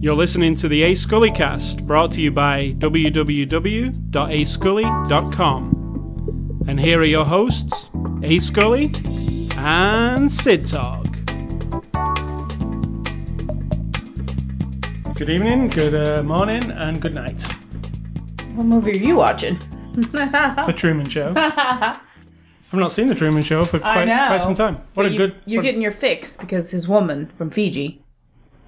You're listening to the A Scully cast, brought to you by www.ascully.com. And here are your hosts, A Scully and Sid Talk. Good evening, good uh, morning, and good night. What movie are you watching? The Truman Show. I've not seen The Truman Show for quite, quite some time. What But a you, good. You're what- getting your fix because his woman from Fiji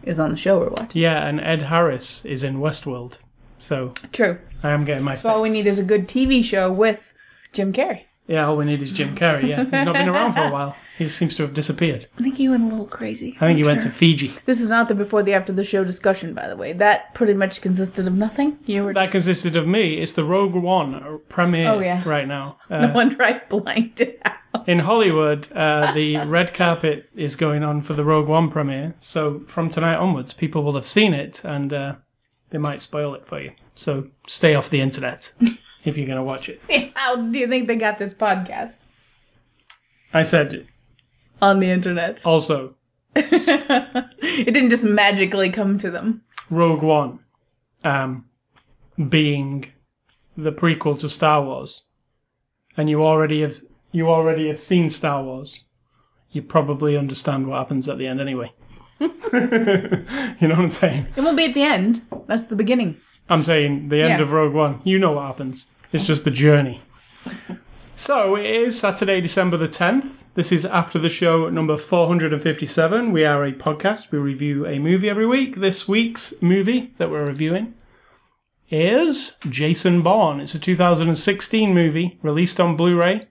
is on the show or what? Yeah, and Ed Harris is in Westworld. So True. I am getting my So all we need is a good TV show with Jim Carrey. Yeah, all we need is Jim Carrey. Yeah, he's not been around for a while. He seems to have disappeared. I think he went a little crazy. I think he went to Fiji. This is not the before the after the show discussion, by the way. That pretty much consisted of nothing. You were That just consisted of me. It's the Rogue One premiere Oh, yeah. right now. Uh, one right blanked it out. In Hollywood, uh, the red carpet is going on for the Rogue One premiere. So from tonight onwards, people will have seen it and uh, they might spoil it for you. So stay off the internet if you're going to watch it. How do you think they got this podcast I said on the internet? also It didn't just magically come to them. Rogue One um, being the prequel to Star Wars, and you already have you already have seen Star Wars, you probably understand what happens at the end anyway. you know what I'm saying? It won't be at the end. That's the beginning. I'm saying the end Yeah. of Rogue One. You know what happens. It's just the journey. So it is Saturday, December the 10th. This is after the show number 457. We are a podcast. We review a movie every week. This week's movie that we're reviewing is Jason Bourne. It's a 2016 movie released on Blu ray.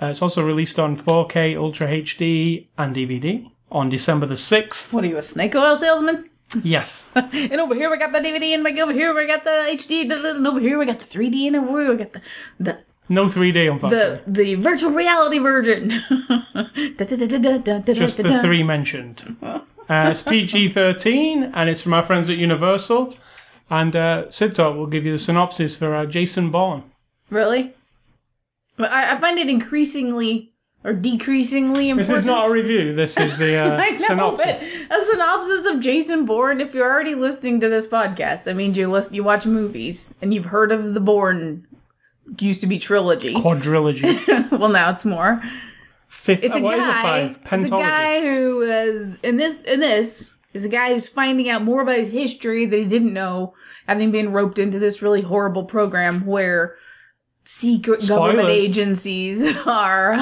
Uh, it's also released on 4K Ultra HD and DVD on December the 6th. What are you, a snake oil salesman? Yes. And over here we got the DVD, and like over here we got the HD, and over here we got the 3D, and over here we got the the No 3D, unfortunately. the, the virtual reality version. Just the three mentioned. Uh, it's PG 13 and it's from our friends at Universal. And uh, Sid Talk will give you the synopsis for uh, Jason Bourne. Really? But I, I find it increasingly or decreasingly important. This is not a review, this is the uh, I know, synopsis. but a synopsis of Jason Bourne. If you're already listening to this podcast, that means you listen, you watch movies, and you've heard of the Bourne. Used to be trilogy. Quadrilogy. well, now it's more. Fifth, It's a it, guy. five? It's a guy who is in this. In this is a guy who's finding out more about his history that he didn't know, having been roped into this really horrible program where secret government agencies are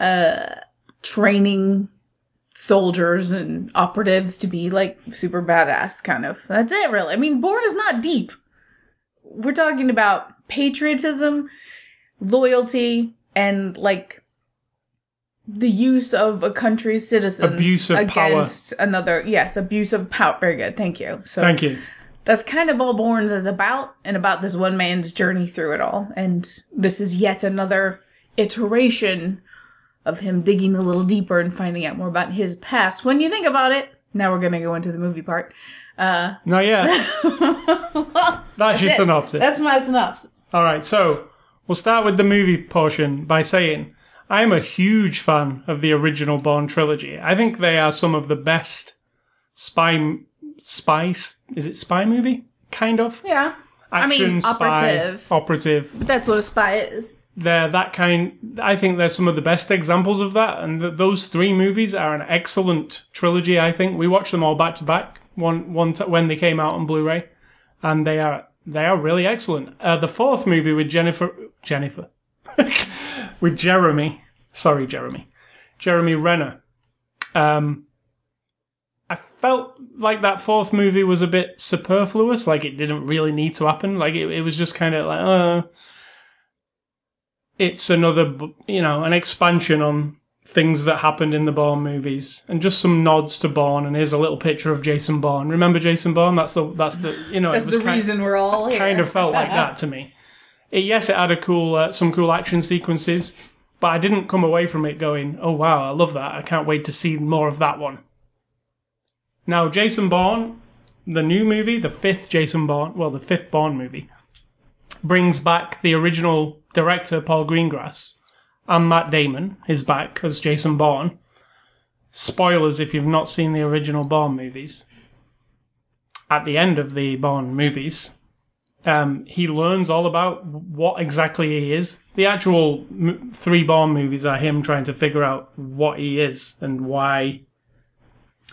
uh, training soldiers and operatives to be like super badass. Kind of. That's it, really. I mean, Bourne is not deep. We're talking about patriotism, loyalty, and like the use of a country's citizens Abuse of power. against another. Yes, abuse of power. Very good. Thank you. So Thank you. That's kind of all Bourne's is about, and about this one man's journey through it all. And this is yet another iteration of him digging a little deeper and finding out more about his past. When you think about it, now we're gonna go into the movie part. Uh, Not yet. That's your it. synopsis. that's my synopsis. All right, so we'll start with the movie portion by saying I am a huge fan of the original Bourne trilogy. I think they are some of the best spy spy is it spy movie kind of Yeah, I mean, action spy operative. operative. that's what a spy is. They're that kind. I think they're some of the best examples of that, and th- those three movies are an excellent trilogy. I think we watched them all back to back one one t- when they came out on Blu-ray, and they are they are really excellent. Uh, the fourth movie with Jennifer Jennifer with Jeremy, sorry Jeremy, Jeremy Renner. Um, I felt like that fourth movie was a bit superfluous. Like it didn't really need to happen. Like it, it was just kind of like, uh, it's another, you know, an expansion on things that happened in the Bourne movies, and just some nods to Bourne. And here's a little picture of Jason Bourne. Remember Jason Bourne? That's the that's the you know That's it was the kind, reason we're all here. kind of felt like that to me. It, yes, it had a cool uh, some cool action sequences, but I didn't come away from it going, "Oh wow, I love that! I can't wait to see more of that one." Now, Jason Bourne, the new movie, the fifth Jason Bourne, well, the fifth Bourne movie, brings back the original director Paul Greengrass and Matt Damon is back as Jason Bourne. Spoilers if you've not seen the original Bourne movies. at the end of the Bourne movies, um, he learns all about what exactly he is. The actual m- three Bourne movies are him trying to figure out what he is and why.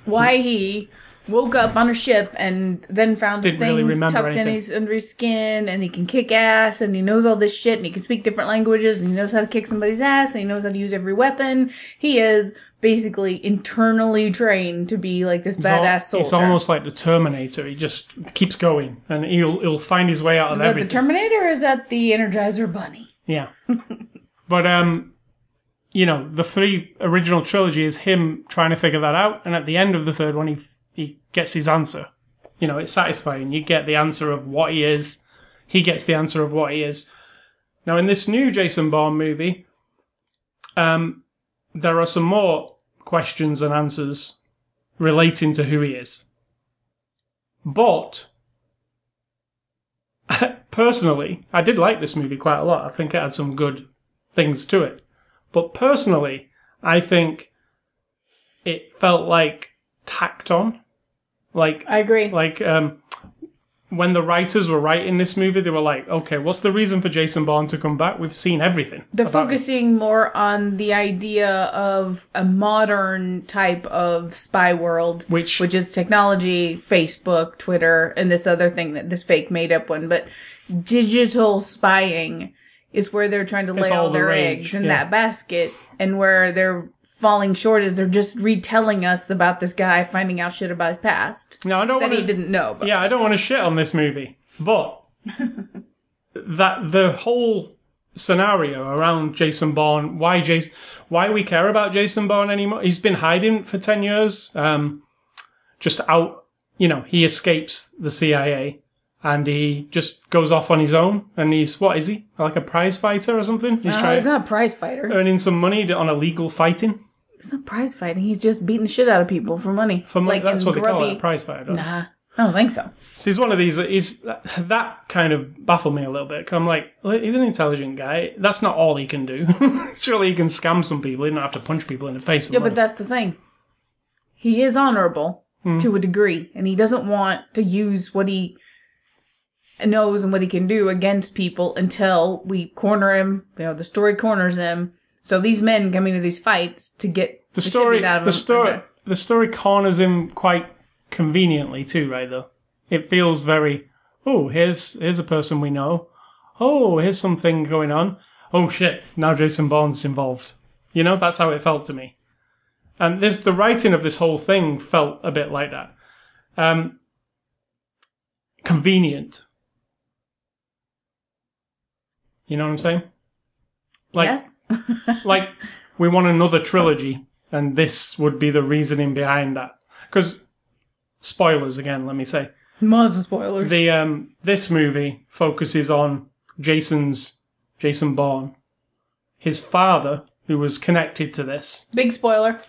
Why he woke up on a ship and then found Didn't a thing really tucked in his under his skin, and he can kick ass, and he knows all this shit, and he can speak different languages, and he knows how to kick somebody's ass, and he knows how to use every weapon. He is basically internally trained to be like this It's badass soldier. It's almost like the Terminator. He just keeps going, and he'll he'll find his way out of is that everything. the Terminator or is that the Energizer Bunny? Yeah. but um you know, the three original trilogy is him trying to figure that out and at the end of the third one he he gets his answer. You know, it's satisfying. You get the answer of what he is. He gets the answer of what he is. Now in this new Jason Bourne movie um there are some more questions and answers relating to who he is. But personally, I did like this movie quite a lot. I think it had some good things to it. But personally, I think it felt like tacked on. Like I agree. like um when the writers were writing this movie, they were like, okay, what's the reason for Jason Bourne to come back? We've seen everything. They're about him." focusing more on the idea of a modern type of spy world, Which- which is technology, Facebook, Twitter, and this other thing that this fake made up one. But digital spying is where they're trying to lay all all their eggs in yeah. that basket, and where they're falling short is they're just retelling us about this guy finding out shit about his past No, I don't that want he didn't know. About. Yeah, I don't want to shit on this movie, but that the whole scenario around Jason Bourne, why Jason, why we care about Jason Bourne anymore? He's been hiding for ten years, um, just out. You know, he escapes the CIA and he just goes off on his own. And he's what is he like a prize fighter or something? He's No, trying he's not a prize fighter. earning some money on illegal fighting He's not prize fighting. He's just beating the shit out of people for money. for money. Like That's what they call it, grubby- a prize fighter. don't? Nah, I don't think so. So he's one of these. He's that kind of baffled me a little bit. I'm like, he's an intelligent guy. That's not all he can do. Surely he can scam some people. He don't have to punch people in the face. Yeah, money. but that's the thing. He is honorable Hmm. to a degree, and he doesn't want to use what he knows and what he can do against people until we corner him. You know, the story corners him. So these men come into these fights to get the shit story, out of the him. story, the story corners him quite conveniently too, right? Though it feels very. Oh, here's here's a person we know. Oh, here's something going on. Oh shit! Now Jason Bourne's involved. You know, that's how it felt to me. And this, the writing of this whole thing felt a bit like that. Um, convenient. You know what I'm saying? Like, yes. like we want another trilogy, and this would be the reasoning behind that. Because spoilers again, let me say Monster spoilers. the um this movie focuses on Jason's Jason Bourne, his father who was connected to this, Big spoiler.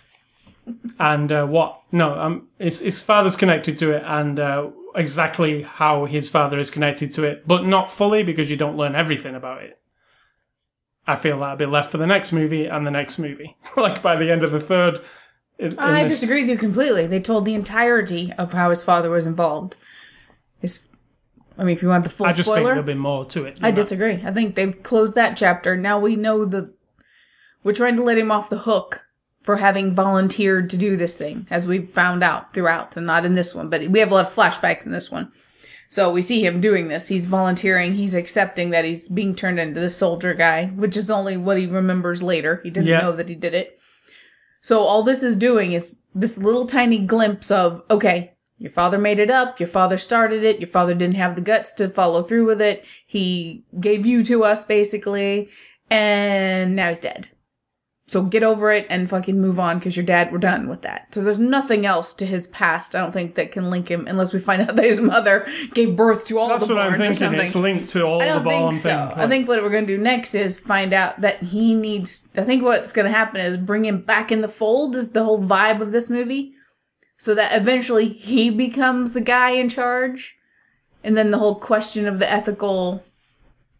and uh, what? No, um, his his father's connected to it, and uh, exactly how his father is connected to it, but not fully because you don't learn everything about it. I feel that'll be left for the next movie and the next movie. like by the end of the third. in- in I this- disagree with you completely. They told the entirety of how his father was involved. His, I mean, if you want the full I just think there'll be more to it. I that. disagree. I think they've closed that chapter. Now we know the. We're trying to let him off the hook for having volunteered to do this thing, as we found out throughout, and not in this one, but we have a lot of flashbacks in this one. So we see him doing this. He's volunteering. He's accepting that he's being turned into the soldier guy, which is only what he remembers later. He didn't Yeah. know that he did it. So all this is doing is this little tiny glimpse of, okay, your father made it up. Your father started it. Your father didn't have the guts to follow through with it. He gave you to us, basically. And now he's dead. So get over it and fucking move on because your dad, we're done with that. So there's nothing else to his past, I don't think, that can link him unless we find out that his mother gave birth to all the. That's the what I'm thinking. It's linked to all I the don't Bourne think so. thing. I think what we're going to do next is find out that he needs. I think what's going to happen is bring him back in the fold. Is the whole vibe of this movie, so that eventually he becomes the guy in charge, and then the whole question of the ethical,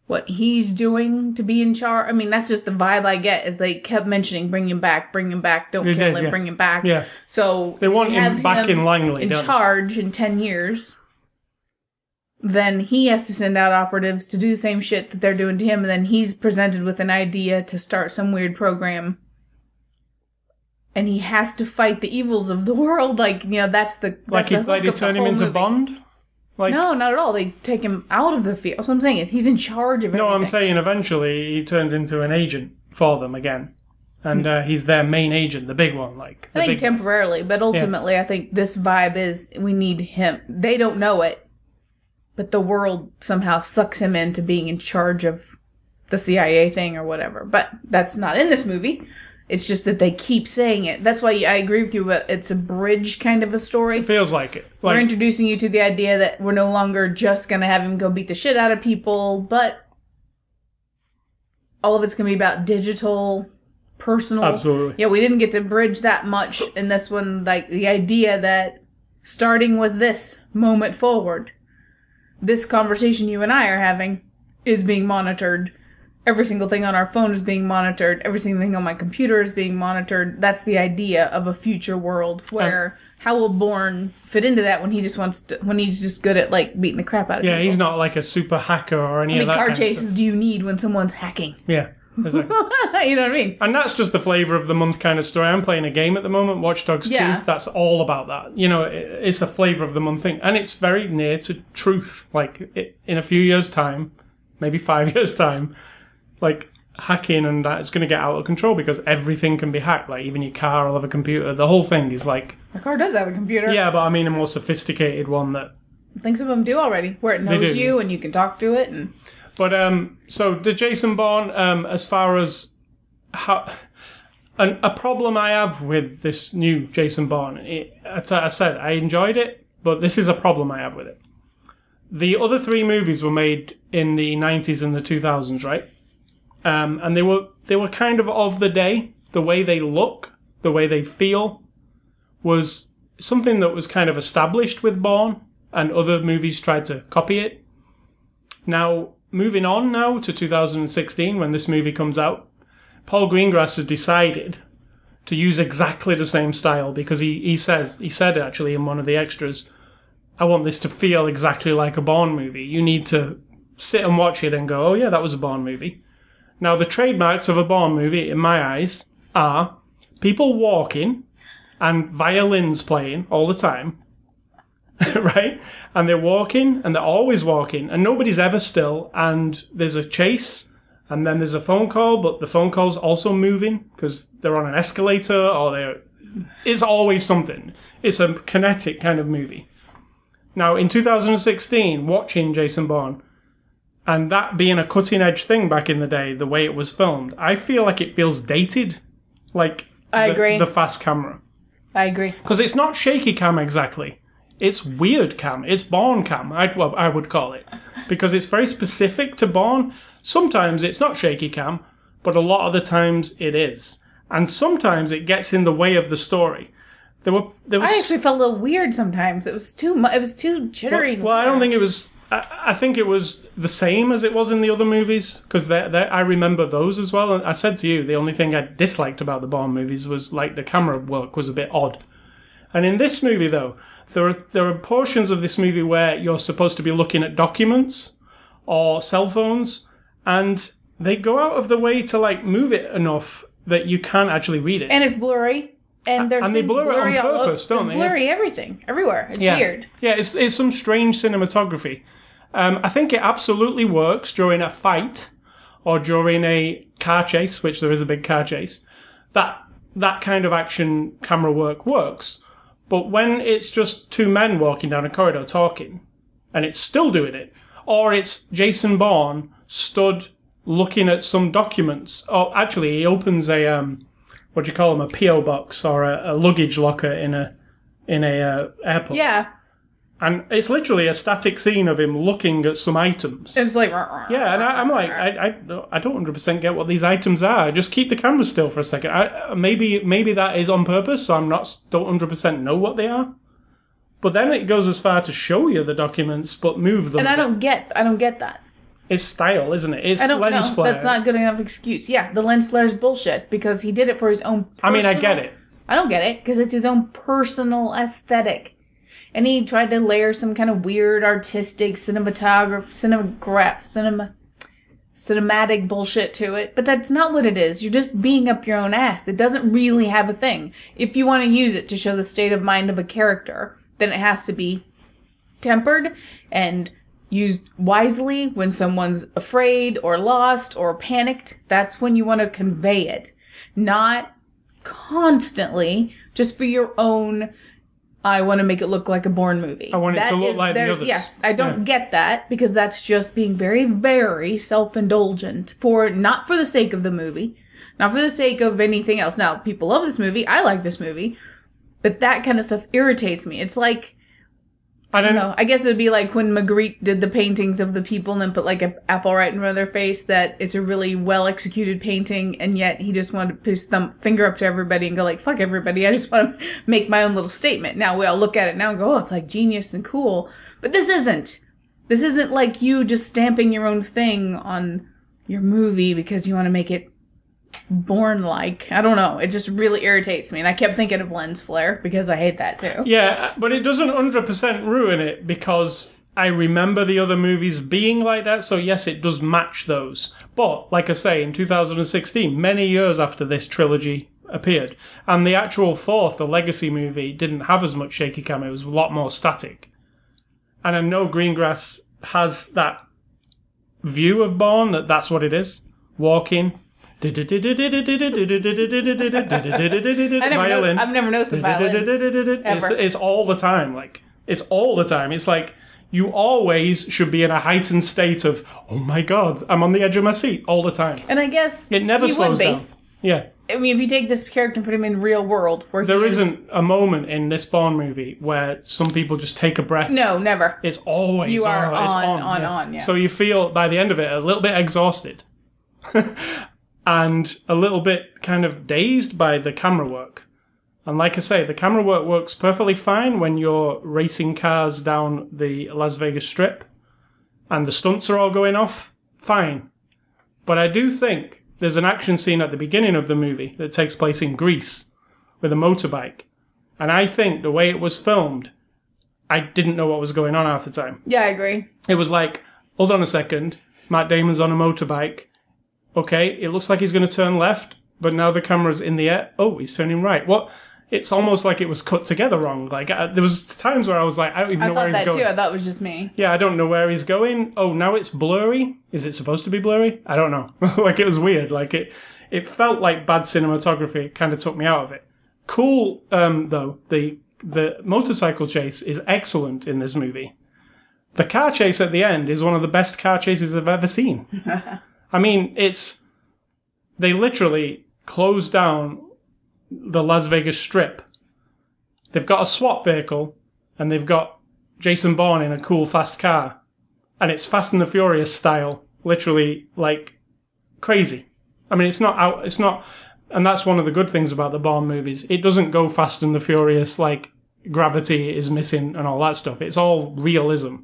what he's doing to be in charge. I mean, that's just the vibe I get. Is they kept mentioning bring him back, bring him back, don't They kill did, him, yeah. bring him back. Yeah. So They want him back in Langley, in charge in ten years. then he has to send out operatives to do the same shit that they're doing to him, and then he's presented with an idea to start some weird program. And he has to fight the evils of the world, like you know. That's the Like that's he, like they turn him into movie. Bond. Like No, not at all. They take him out of the field. That's what I'm saying is he's in charge of no. I'm saying eventually he turns into an agent for them again, and uh, he's their main agent, the big one. Like the I think big temporarily, but ultimately, I think this vibe is we need him. They don't know it, but the world somehow sucks him into being in charge of the CIA thing or whatever. But that's not in this movie. It's just that they keep saying it. That's why I agree with you. But it's a bridge kind of a story. feels like it. We're introducing you to the idea that we're no longer just gonna have him go beat the shit out of people, but all of it's gonna be about digital, personal. absolutely. Yeah, we didn't get to bridge that much in this one. Like the idea that starting with this moment forward, this conversation you and I are having is being monitored. Every single thing on our phone is being monitored. Every single thing on my computer is being monitored. That's the idea of a future world where um, how will Bourne fit into that when he just wants to, when he's just good at like beating the crap out of Yeah, people? he's not like a super hacker or any How of that car kind of chases do you need when someone's hacking? Yeah, exactly. you know what I mean? and that's just the flavor of the month kind of story. I'm playing a game at the moment, Watch Dogs Yeah. 2. That's all about that. You know, it, it's the flavor of the month thing, and it's very near to truth. Like in a few years' time, maybe five years' time, like hacking and that is going to get out of control because everything can be hacked. Like even your car will have a computer. The whole thing is like, My car does have a computer. yeah, but I mean a more sophisticated one that I think some of them do already, where it knows do. you and you can talk to it. And But um, so the Jason Bourne, um, as far as how, an, a problem I have with this new Jason Bourne, it, as I said, I enjoyed it, but this is a problem I have with it. The other three movies were made in the '90s and the 2000s, right? Um, and they were they were kind of of the day. The way they look, the way they feel, was something that was kind of established with Bourne, and other movies tried to copy it. Now, moving on now to 2016, when this movie comes out, Paul Greengrass has decided to use exactly the same style because he, he says he said actually in one of the extras, I want this to feel exactly like a Bourne movie. You need to sit and watch it and go, oh yeah, that was a Bourne movie. Now the trademarks of a Bourne movie, in my eyes, are people walking and violins playing all the time, right? And they're walking and they're always walking and nobody's ever still. And there's a chase and then there's a phone call, but the phone call's also moving because they're on an escalator or they're. It's always something. It's a kinetic kind of movie. Now, in 2016, watching Jason Bourne, and that being a cutting edge thing back in the day, the way it was filmed, I feel like it feels dated. Like I the, agree. the fast camera I agree. because it's not shaky cam exactly. It's weird cam. It's Bourne cam. I well, I would call it because it's very specific to Bourne. Sometimes it's not shaky cam, but a lot of the times it is, and sometimes it gets in the way of the story. There were there was I actually felt a little weird sometimes. It was too mu- It was too jittery. well, I don't think it was. I, I think it was the same as it was in the other movies because I remember those as well. And I said to you, the only thing I disliked about the Bourne movies was like the camera work was a bit odd. And in this movie, though, there are there are portions of this movie where you're supposed to be looking at documents or cell phones, and they go out of the way to like move it enough that you can't actually read it. and it's blurry. And there's And they blur it on blurry purpose, don't they? Blurry everything everywhere. It's Yeah. weird. Yeah, it's, it's some strange cinematography. Um, I think it absolutely works during a fight or during a car chase, which there is a big car chase. That that kind of action camera work works. But when it's just two men walking down a corridor talking, and it's still doing it, or it's Jason Bourne stood looking at some documents. Oh, actually, he opens a um, what do you call them, a PO box or a, a luggage locker in a in a uh, airport. Yeah. And it's literally a static scene of him looking at some items. It's like Yeah, and I, I'm like, I, I, don't- I don't 100% get what these items are. Just keep the camera still for a second. I, maybe maybe that is on purpose, so I'm not don't 100% know what they are. But then it goes as far to show you the documents, but move them. And I don't get. I don't get that. It's style, isn't it? It's I don't lens know. flare. That's not good enough excuse. Yeah, the lens flare is bullshit because he did it for his own. I mean, I get it. I don't get it because it's his own personal aesthetic. And he tried to layer some kind of weird artistic cinematograph, cinematograph, cinema, cinematic bullshit to it. But that's not what it is. You're just being up your own ass. It doesn't really have a thing. If you want to use it to show the state of mind of a character, then it has to be tempered and used wisely when someone's afraid or lost or panicked. That's when you want to convey it, not constantly just for your own. I want to make it look like a Bourne movie. I want it to look is like the others. Yeah, I don't Yeah. get that because that's just being very, very self-indulgent for not for the sake of the movie, not for the sake of anything else. Now, people love this movie. I like this movie, but that kind of stuff irritates me. It's like I don't know. I guess it'd be like when Magritte did the paintings of the people and then put like an apple right in front of their face. That it's a really well executed painting, and yet he just wanted to put his thumb finger up to everybody and go like "fuck everybody." I just want to make my own little statement. Now we all look at it now and go, "Oh, it's like genius and cool," but this isn't. This isn't like you just stamping your own thing on your movie because you want to make it Bourne like. I don't know. It just really irritates me, and I kept thinking of lens flare because I hate that too. Yeah, but it doesn't 100% ruin it because I remember the other movies being like that, so yes, it does match those. But, like I say, in 2016, many years after this trilogy appeared, and the actual fourth, the Legacy movie, didn't have as much shaky cam, it was a lot more static. And I know Greengrass has that view of Bourne, that that's what it is. Walking. Violin. know, I've never noticed the violins. It's, it's all the time. Like it's all the time. It's like you always should be in a heightened state of oh my god, I'm on the edge of my seat all the time. And I guess It never slows down. Yeah, I mean, if you take this character and put him in real world, where there he is, isn't a moment in this Bourne movie where some people just take a breath. No, never. It's always You are it's on, on, on, yeah. So you feel by the end of it a little bit exhausted, and a little bit kind of dazed by the camera work. And like I say, the camera work works perfectly fine when you're racing cars down the Las Vegas Strip, and the stunts are all going off. Fine, but I do think there's an action scene at the beginning of the movie that takes place in Greece with a motorbike, and I think the way it was filmed, I didn't know what was going on half the time. Yeah, I agree. It was like, hold on a second, Matt Damon's on a motorbike. Okay, it looks like he's going to turn left, but now the camera's in the air. Oh, he's turning right. What? It's almost like it was cut together wrong. Like uh, there was times where I was like, I don't even I know where thought he's that going. too. I thought it was just me. Yeah, I don't know where he's going. Oh, now it's blurry. Is it supposed to be blurry? I don't know. like it was weird. Like it, it felt like bad cinematography. It kind of took me out of it. Cool, um, though. The the motorcycle chase is excellent in this movie. The car chase at the end is one of the best car chases I've ever seen. I mean, it's they literally close down the Las Vegas Strip. They've got a SWAT vehicle and they've got Jason Bourne in a cool fast car, and it's Fast and the Furious style, literally like crazy. I mean, it's not out. It's not, and that's one of the good things about the Bourne movies. It doesn't go Fast and the Furious like gravity is missing and all that stuff. It's all realism.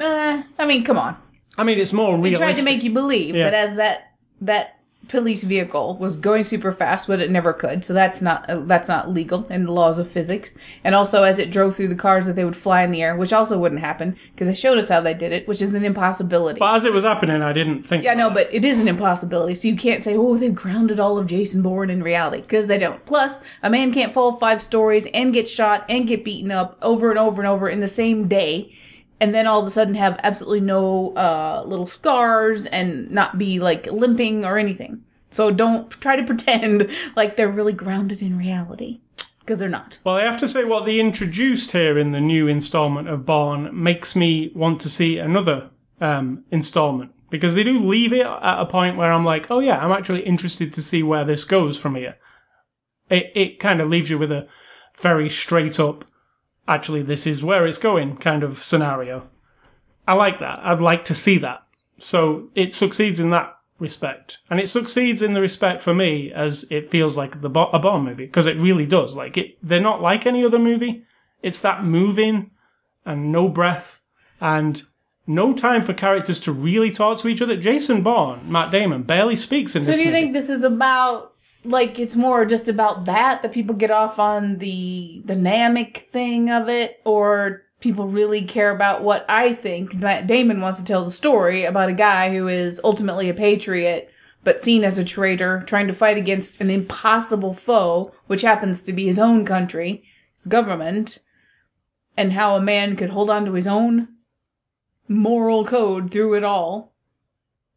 Uh, I mean, come on. I mean, it's more They tried to make you believe Yeah. that as that that police vehicle was going super fast, but it never could. So that's not uh, that's not legal in the laws of physics. And also, as it drove through the cars, that they would fly in the air, which also wouldn't happen because they showed us how they did it, which is an impossibility. but as it was happening, I didn't think. Yeah, no, but it is an impossibility. So you can't say, oh, they've grounded all of Jason Bourne in reality, because they don't. Plus, a man can't fall five stories and get shot and get beaten up over and over and over in the same day, and then all of a sudden have absolutely no uh, little scars and not be like limping or anything. So don't try to pretend like they're really grounded in reality, because they're not. Well, I have to say, what they introduced here in the new installment of Bourne makes me want to see another um, installment because they do leave it at a point where I'm like, oh yeah, I'm actually interested to see where this goes from here. It it kind of leaves you with a very straight up, actually, this is where it's going kind of scenario. I like that. I'd like to see that. So it succeeds in that respect, and it succeeds in the respect for me as it feels like the Bo- a Bourne movie because it really does. Like it, they're not like any other movie. It's that moving and no breath and no time for characters to really talk to each other. Jason Bourne, Matt Damon, barely speaks in So this So do you movie. think this is about like it's more just about that that people get off on the dynamic thing of it, or people really care about what I think. Damon wants to tell the story about a guy who is ultimately a patriot, but seen as a traitor, trying to fight against an impossible foe, which happens to be his own country, his government, and how a man could hold on to his own moral code through it all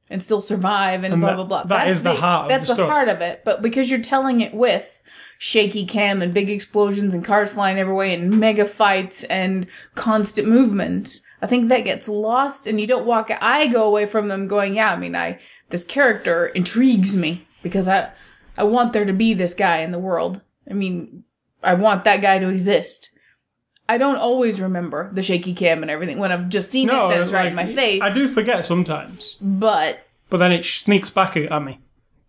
and still survive and, And blah that- blah blah. that is the heart of That's the the heart of it. But because you're telling it with shaky cam and big explosions and cars flying every way and mega fights and constant movement, I think that gets lost and you don't walk. I go away from them going, yeah. I mean, I this character intrigues me because I I want there to be this guy in the world. I mean, I want that guy to exist. I don't always remember the shaky cam and everything when I've just seen No, it. That it's right in my face. I do forget sometimes, but but then it sneaks back at me.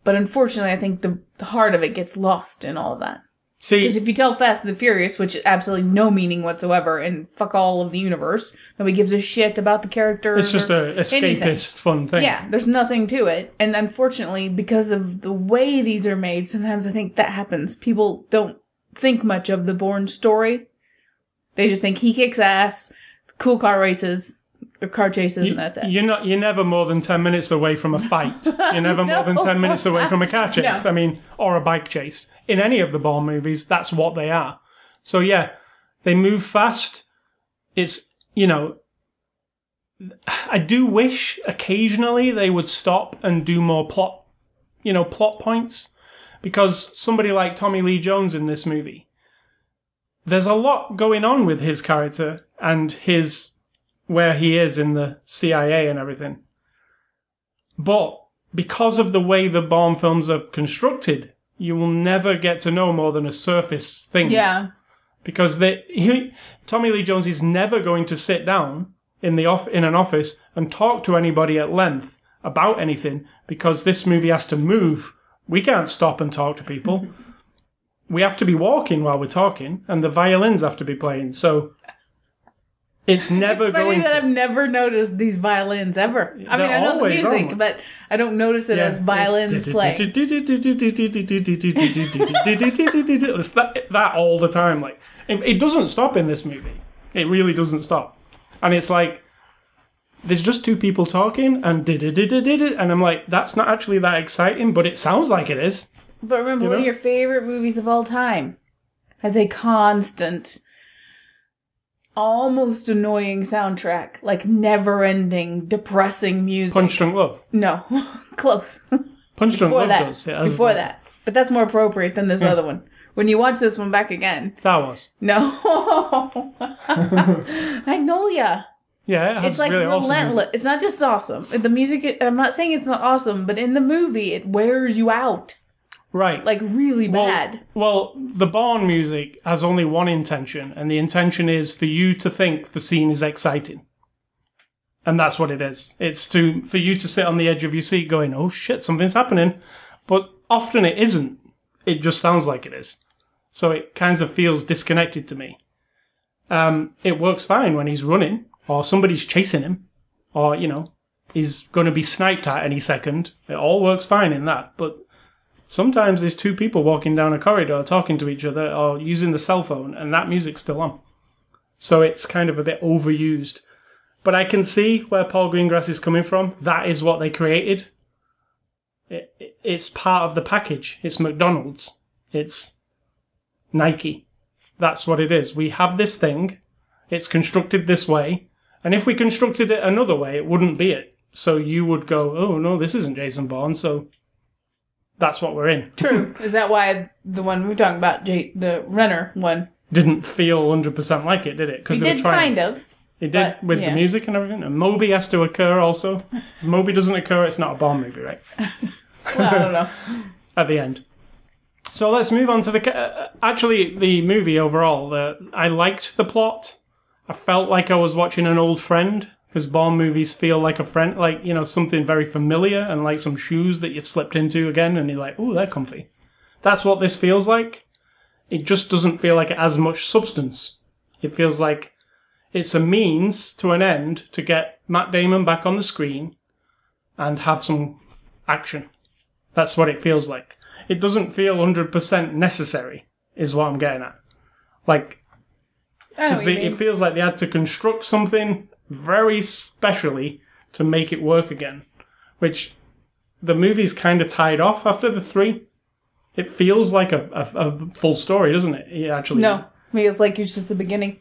but unfortunately, I think the, the heart of it gets lost in all of that. See, Because if you tell Fast and the Furious, which is absolutely no meaning whatsoever, and fuck all of the universe, nobody gives a shit about the character. it's just a escapist anything. fun thing. Yeah, there's nothing to it. And unfortunately, because of the way these are made, sometimes I think that happens. People don't think much of the Bourne story. They just think he kicks ass, cool car races, or car chases, and that's it. You're not. You're never more than ten minutes away from a fight. You're never more than ten minutes away from a car chase. No. I mean, or a bike chase. In any of the Bourne movies, that's what they are. So yeah, they move fast. It's you know. I do wish occasionally they would stop and do more plot, you know, plot points, because somebody like Tommy Lee Jones in this movie, there's a lot going on with his character and his where he is in the CIA and everything. But because of the way the Bourne films are constructed, you will never get to know more than a surface thing. Yeah. Because they, he, Tommy Lee Jones is never going to sit down in the off, in an office and talk to anybody at length about anything because this movie has to move. We can't stop and talk to people. we have to be walking while we're talking, and the violins have to be playing. So it's never It's funny going that to. I've never noticed these violins ever. I They're mean, I know the music, on. but I don't notice it as violins play. It's that, that all the time. Like it, it doesn't stop in this movie. It really doesn't stop, and it's like there's just two people talking and did it did it did it, and I'm like, that's not actually that exciting, but it sounds like it is. But remember, You one know? of your favorite movies of all time has a constant, almost annoying soundtrack, like never-ending, depressing music. Punch Drunk Love. No, close. Punch Drunk Before Love that. does. Has- Before that, but that's more appropriate than this other one. When you watch this one back again, Star Wars. no, Magnolia. Yeah, it has It's like really awesome relentless. music. it's not just awesome. The music. I'm not saying it's not awesome, but in the movie, it wears you out Right. like really Well- bad. Well, the Bourne music has only one intention, and the intention is for you to think the scene is exciting. And that's what it is. It's to for you to sit on the edge of your seat going, "Oh shit, something's happening." But often it isn't. It just sounds like it is. So it kind of feels disconnected to me. Um, it works fine when he's running, or somebody's chasing him, or you know, he's going to be sniped at any second. It all works fine in that, but sometimes there's two people walking down a corridor talking to each other or using the cell phone and that music's still on. So it's kind of a bit overused. But i can see where paul greengrass is coming from. That is what they created. It, it- it's part of the package. It's mcdonald's. It's nike. That's what it is. We have this thing. It's constructed this way. And if we constructed it another way it wouldn't be it. So you would go oh no this isn't jason bourne. So that's what we're in True. Is that why the one we're talking about, the Renner one, didn't feel 100% like it, did it? we Because they did were trying. kind of. It did but, with yeah. the music and everything. And Moby has to occur also. If Moby doesn't occur, it's not a Bourne movie, right? Well, I don't know. At the end. So let's move on to the. Uh, actually, the movie overall, the, I liked the plot. I felt like I was watching an old friend because Bourne movies feel like a friend, like you know something very familiar and like some shoes that you've slipped into again, and you're like, oh, they're comfy. That's what this feels like. It just doesn't feel like it has much substance. It feels like it's a means to an end to get Matt Damon back on the screen and have some action. That's what it feels like. It doesn't feel 100% necessary, is what I'm getting at. Like, because it feels like they had to construct something very specially to make it work again, which the movie's kind of tied off after the three. It feels like a, a, a full story, doesn't it? it actually, No, it's like it's just the beginning.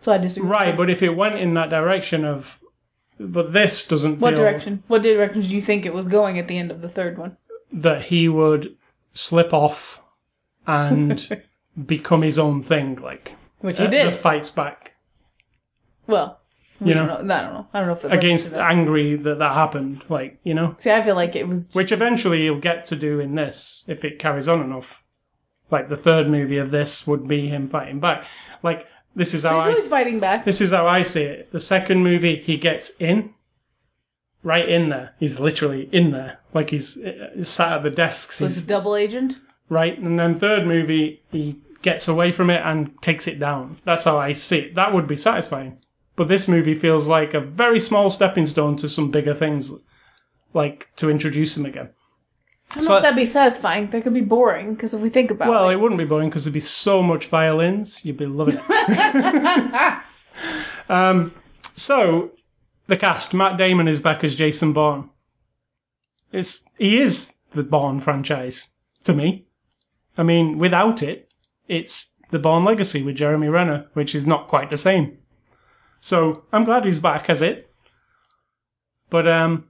So I disagree. right. But if it went in that direction of, but this doesn't. what feel direction? What direction do you think it was going at the end of the third one? That he would slip off and become his own thing, like Which he uh, that- did. that fights back. well, we You know? know. I don't know. I don't know if against that. angry that that happened like you know See, I feel like it was. Just, which eventually he'll get to do in this if it carries on enough like the third movie of this would be him fighting back like this is how he's I, always fighting back. this is how I see it the second movie he gets in right in there he's literally in there like he's, uh, he's sat at the desks So he's a double agent. right and then third movie he gets away from it and takes it down that's how I see it that would be satisfying but this movie feels like a very small stepping stone to some bigger things like to introduce him again. I don't So- know if that'd be satisfying. That could be boring because if we think about it. well it, it wouldn't be boring because there'd be so much violins you'd be loving it. Um, so the cast matt damon is back as jason bourne. It's he is the bourne franchise to me. I mean without it it's the bourne legacy with jeremy renner which is not quite the same so i'm glad he's back as it but um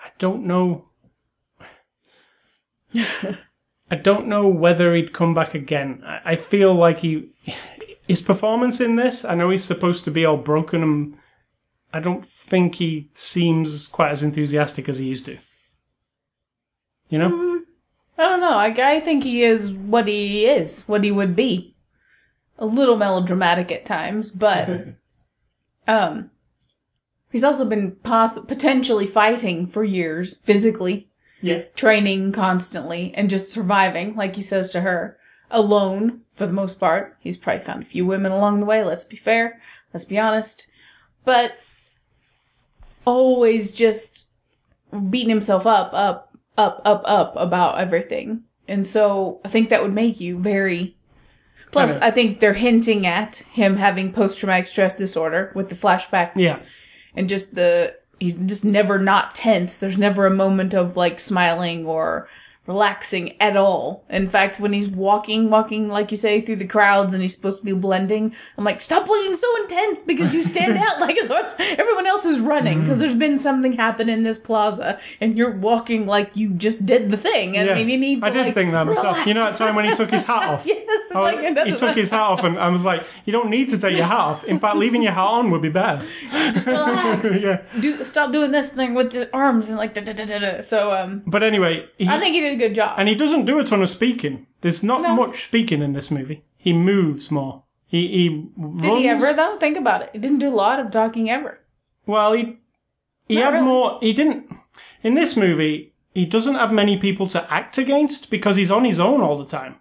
i don't know I don't know whether he'd come back again. I I feel like he, his performance in this. I know he's supposed to be all broken, and I don't think he seems quite as enthusiastic as he used to. You know, I don't know. I, I think he is what he is, what he would be. A little melodramatic at times, but um, he's also been poss- potentially fighting for years physically, yeah, training constantly, and just surviving, like he says to her, alone for the most part. He's probably found a few women along the way. Let's be fair. Let's be honest. But always just beating himself up, up, up, up, up about everything. And so I think that would make you very. Plus, Kinda. I think they're hinting at him having post traumatic stress disorder with the flashbacks. Yeah. And just the. He's just never not tense. There's never a moment of like smiling or relaxing at all. In fact, when he's walking, walking, like you say, through the crowds and he's supposed to be blending, I'm like, stop looking so intense because you stand out like everyone else is running because there's been something happen in this plaza and you're walking like you just did the thing. I yeah. mean, you need to I did like, think that myself. You know, that time when he took his hat off. yes, it's I like he took his hat off, and I was like, "You don't need to take your hat off. In fact, leaving your hat on would be better." Just relax. yeah. Do stop doing this thing with the arms and like da da da da da. So um, But anyway, he, I think he did a good job. and he doesn't do a ton of speaking. There's not No. much speaking in this movie. He moves more. He he did he ever though? Think about it. He didn't do a lot of talking ever. Well, he he Not had really. more. He didn't in this movie. He doesn't have many people to act against because he's on his own all the time.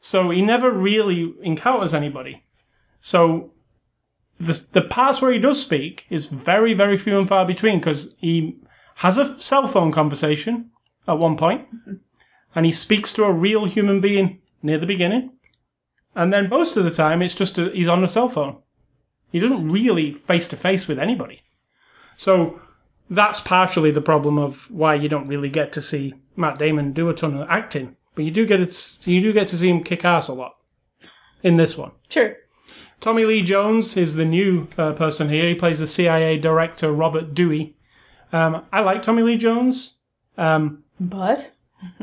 So he never really encounters anybody. So the the parts where he does speak is very very few and far between because he has a cell phone conversation at one point, and he speaks to a real human being near the beginning, and then most of the time it's just a, he's on a cell phone. He doesn't really face to face with anybody. So that's partially the problem of why you don't really get to see Matt Damon do a ton of acting, but you do get it. You do get to see him kick ass a lot in this one. Sure. Tommy Lee Jones is the new uh, person here. He plays the CIA director Robert Dewey. Um, I like Tommy Lee Jones. Um, But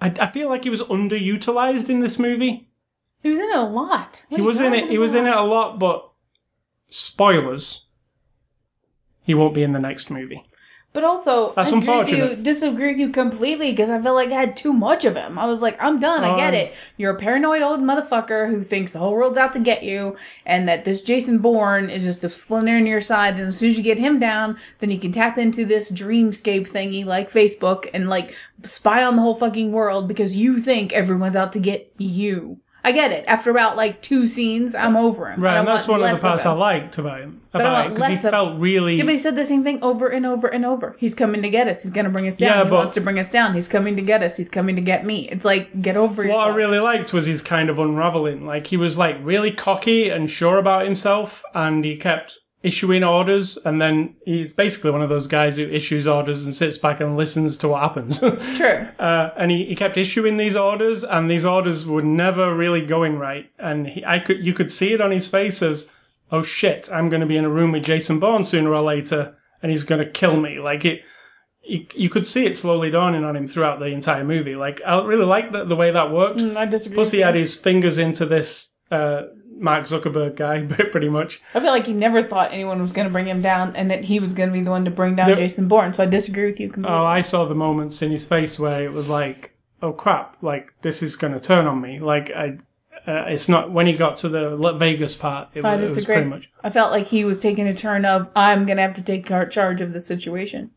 I, I feel like he was underutilized in this movie. he was in it a lot. What He are was in it. talking He was in it about? a lot, but spoilers. He won't be in the next movie. But also, That's I agree with you, disagree with you completely because I felt like I had too much of him. I was like, I'm done. I get Um, it. You're a paranoid old motherfucker who thinks the whole world's out to get you, and that this Jason Bourne is just a splinter in your side. And as soon as you get him down, then you can tap into this dreamscape thingy like Facebook and like spy on the whole fucking world because you think everyone's out to get you. I get it. After about like two scenes, I'm over him. Right, and that's one of the parts I him. liked about him. But I About want it, because he of- felt really. Yeah, but he said the same thing over and over and over. He's coming to get us. He's going to bring us down. Yeah, he but- wants to bring us down. He's coming to get us. He's coming to get me. It's like get over it. what yourself. I really liked was his kind of unraveling. Like he was like really cocky and sure about himself, and he kept issuing orders. And then he's basically one of those guys who issues orders and sits back and listens to what happens. True. uh, and he, he kept issuing these orders, and these orders were never really going right. And he, I could you could see it on his face as, oh shit, I'm going to be in a room with Jason Bourne sooner or later, and he's going to kill me. Like it. You, you could see it slowly dawning on him throughout the entire movie. Like I really liked the, the way that worked. Mm, I disagree. Plus, he had his fingers into this uh, Mark Zuckerberg guy, pretty much. I feel like he never thought anyone was going to bring him down, and that he was going to be the one to bring down Jason Bourne. So I disagree with you completely. Oh, I saw the moments in his face where it was like, "Oh crap! Like this is going to turn on me." Like I, uh, it's not when he got to the Vegas part. It, I it disagree. pretty much. I felt like he was taking a turn of I'm going to have to take charge of the situation.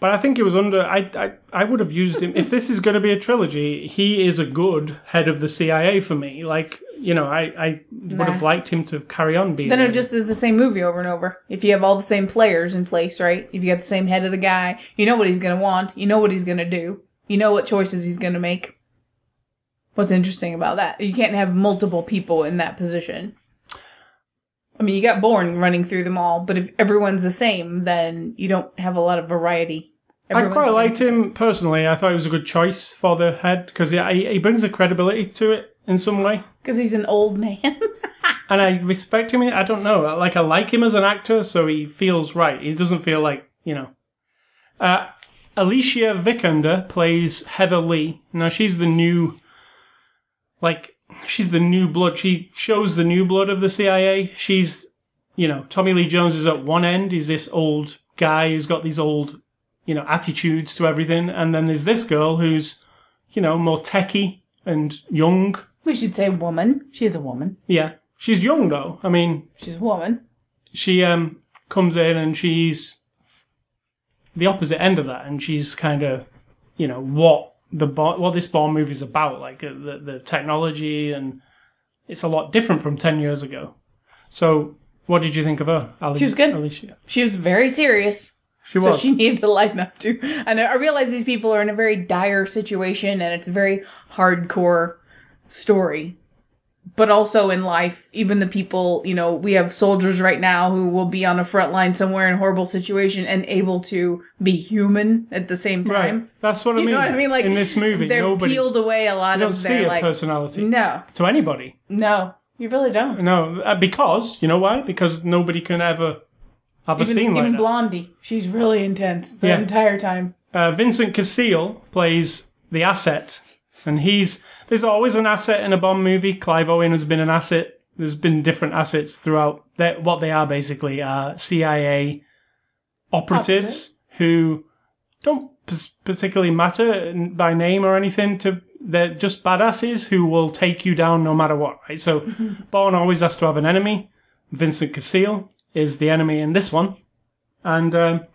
But I think it was under. I I, I would have used him if this is going to be a trilogy. He is a good head of the CIA for me. Like you know, I I would have liked him to carry on being. Then it just is the same movie over and over. If you have all the same players in place, right? If you got the same head of the guy, you know what he's going to want. You know what he's going to do. You know what choices he's going to make. What's interesting about that? You can't have multiple people in that position. I mean, you got Bourne running through them all, but if everyone's the same, then you don't have a lot of variety. I quite liked him personally. I thought he was a good choice for the head because he, he brings a credibility to it in some way. Because he's an old man. and I respect him. I don't know. Like I like him as an actor, so he feels right. He doesn't feel like you know. Uh, Alicia Vikander plays Heather Lee. Now she's the new, like she's the new blood. She shows the new blood of the CIA. She's, you know, Tommy Lee Jones is at one end. He's this old guy who's got these old, you know, attitudes to everything, and then there's this girl who's, you know, more techie and young. We should say woman. She's a woman. Yeah, she's young though. I mean, She's a woman. she um comes in and she's the opposite end of that, and she's kind of, you know, what the Bo- what this Bond movie's about, like uh, the the technology, and it's a lot different from ten years ago. So, what did you think of her? Ali- She was good. Alicia. She was very serious. She so was. she needed to lighten up too. And I realize these people are in a very dire situation and it's a very hardcore story. But also in life, even the people, you know, we have soldiers right now who will be on a front line somewhere in a horrible situation and able to be human at the same right. time. That's what I You mean. know what I mean? Like in this movie, they're nobody peeled away a lot don't of see their a like personality No. to anybody. No. You really don't. No, uh, because you know why? Because nobody can ever have a Even, scene like even that. Blondie. She's really intense the Yeah. entire time. uh, Vincent Cassel plays the asset, and he's there's always an asset in a Bond movie. Clive Owen has been an asset. There's been different assets throughout. That what they are basically are CIA operatives who don't p- particularly matter by name or anything. To they're just badasses who will take you down no matter what. Right. So Bond always has to have an enemy. Vincent Cassel is the enemy in this one, and. Um,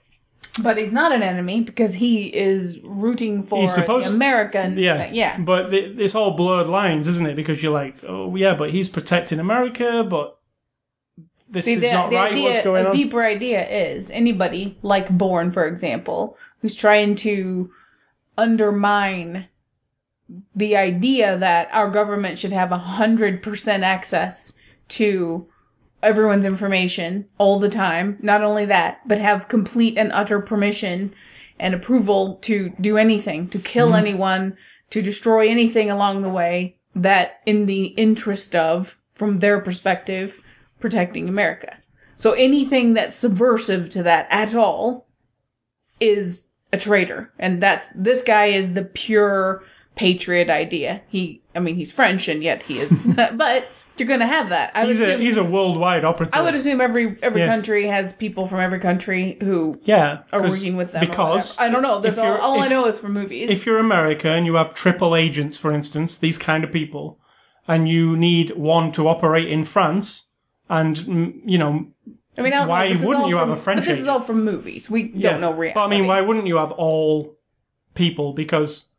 But he's not an enemy because he is rooting for He's supposed- the American. Yeah, yeah. But it's all blurred lines, isn't it? Because you're like, oh yeah, but he's protecting America, but this See, is the, not the right. idea, What's going a on? deeper idea is anybody like Bourne, for example, who's trying to undermine the idea that our government should have 100% access to everyone's information all the time. Not only that, but have complete and utter permission and approval to do anything, to kill Mm-hmm. anyone, to destroy anything along the way that in the interest of, from their perspective, protecting America. So anything that's subversive to that at all is a traitor. And that's, this guy is the pure patriot idea. He, I mean, he's French and yet he is, but you're gonna have that. I would he's a assume, he's a worldwide operative. I would assume every, every Yeah. country has people from every country who yeah, are working with them. because. I don't know. That's if all, all I know is from movies. If you're America and you have triple agents, for instance, these kind of people, and you need one to operate in France, and mm, you know, I mean, I why know. Wouldn't you have a French But this is all from movies. We yeah. don't know reality. But I mean, why wouldn't you have all people? Because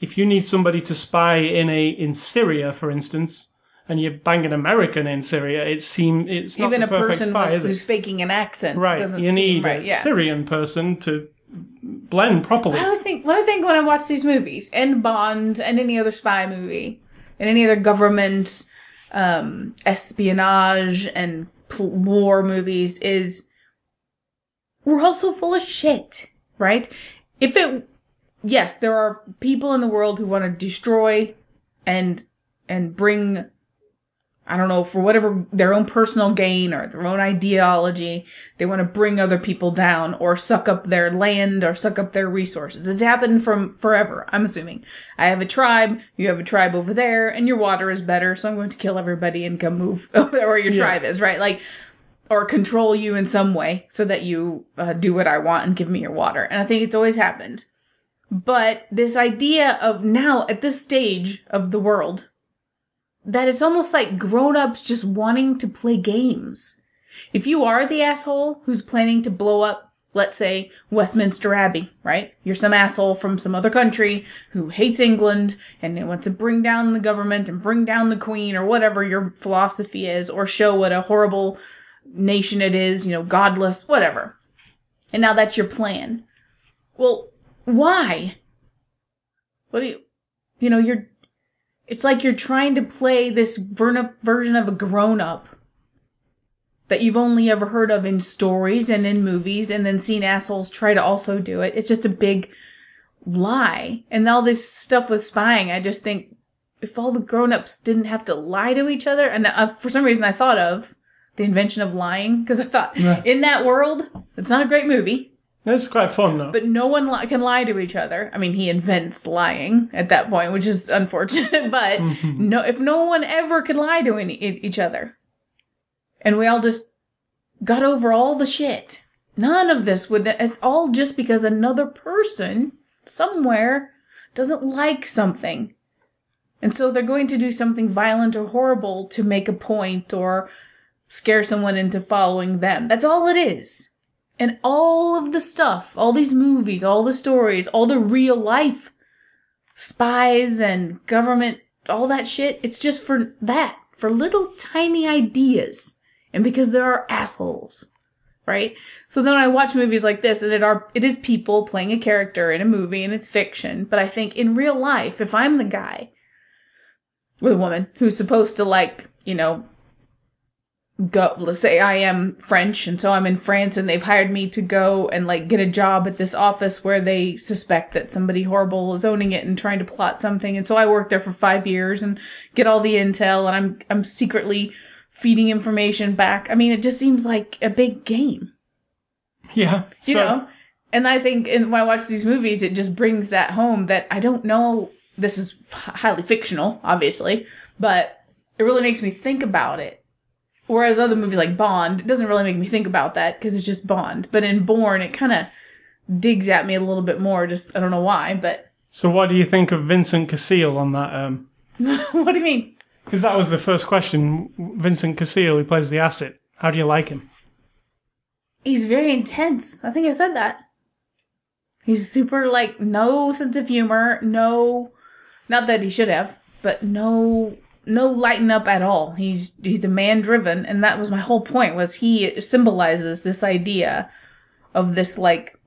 if you need somebody to spy in a in Syria, for instance, and you bang an American in Syria, it seem it's not Even a perfect person spy, with, who's faking an accent Right, doesn't you seem need right. a Yeah. Syrian person to blend properly. I always think when I think when I watch these movies and Bond and any other spy movie and any other government um, espionage and pl- war movies is we're also full of shit, right? If it yes, there are people in the world who want to destroy and and bring I don't know, for whatever their own personal gain or their own ideology, they want to bring other people down or suck up their land or suck up their resources. It's happened from forever, I'm assuming. I have a tribe, you have a tribe over there, and your water is better, so I'm going to kill everybody and come move where your Yeah. tribe is, right? Like, or control you in some way so that you uh, do what I want and give me your water. And I think it's always happened. But this idea of now at this stage of the world, that it's almost like grown-ups just wanting to play games. If you are the asshole who's planning to blow up, let's say, Westminster Abbey, right? You're some asshole from some other country who hates England and they want to bring down the government and bring down the queen or whatever your philosophy is or show what a horrible nation it is, you know, godless, whatever. And now that's your plan. Well, why? What do you, you know, you're, it's like you're trying to play this verna- version of a grown up that you've only ever heard of in stories and in movies and then seen assholes try to also do it. It's just a big lie. And all this stuff with spying, I just think if all the grown ups didn't have to lie to each other, and uh, for some reason I thought of the invention of lying, because I thought Yeah. in that world, it's not a great movie, It's quite fun though. but no one li- can lie to each other. I mean, he invents lying at that point, which is unfortunate. But mm-hmm. no, if no one ever could lie to any, each other, and we all just got over all the shit, none of this would. It's all just because another person somewhere doesn't like something, and so they're going to do something violent or horrible to make a point or scare someone into following them. That's all it is. And all of the stuff, all these movies, all the stories, all the real life spies and government, all that shit, it's just for that, for little tiny ideas. And because there are assholes. Right? So then I watch movies like this and it are it is people playing a character in a movie and it's fiction, but I think in real life, if I'm the guy with a woman who's supposed to like, you know, go let's say I am French and so I'm in France and they've hired me to go and like get a job at this office where they suspect that somebody horrible is owning it and trying to plot something and so I work there for 5 years and get all the intel and I'm I'm secretly feeding information back. I mean it just seems like a big game, yeah. you know. And I think and when I watch these movies it just brings that home that I don't know this is highly fictional obviously, but it really makes me think about it Whereas other movies like Bond, it doesn't really make me think about that because it's just Bond. But in Bourne, it kind of digs at me a little bit more. Just I don't know why, but so what do you think of Vincent Cassel on that? Um, what do you mean? because that was the first question. Vincent Cassel, who plays the acid. How do you like him? He's very intense. I think I said that. He's super like no sense of humor, no, not that he should have, but no, no lighten up at all. He's he's a man driven, and that was my whole point. Was he symbolizes this idea of this like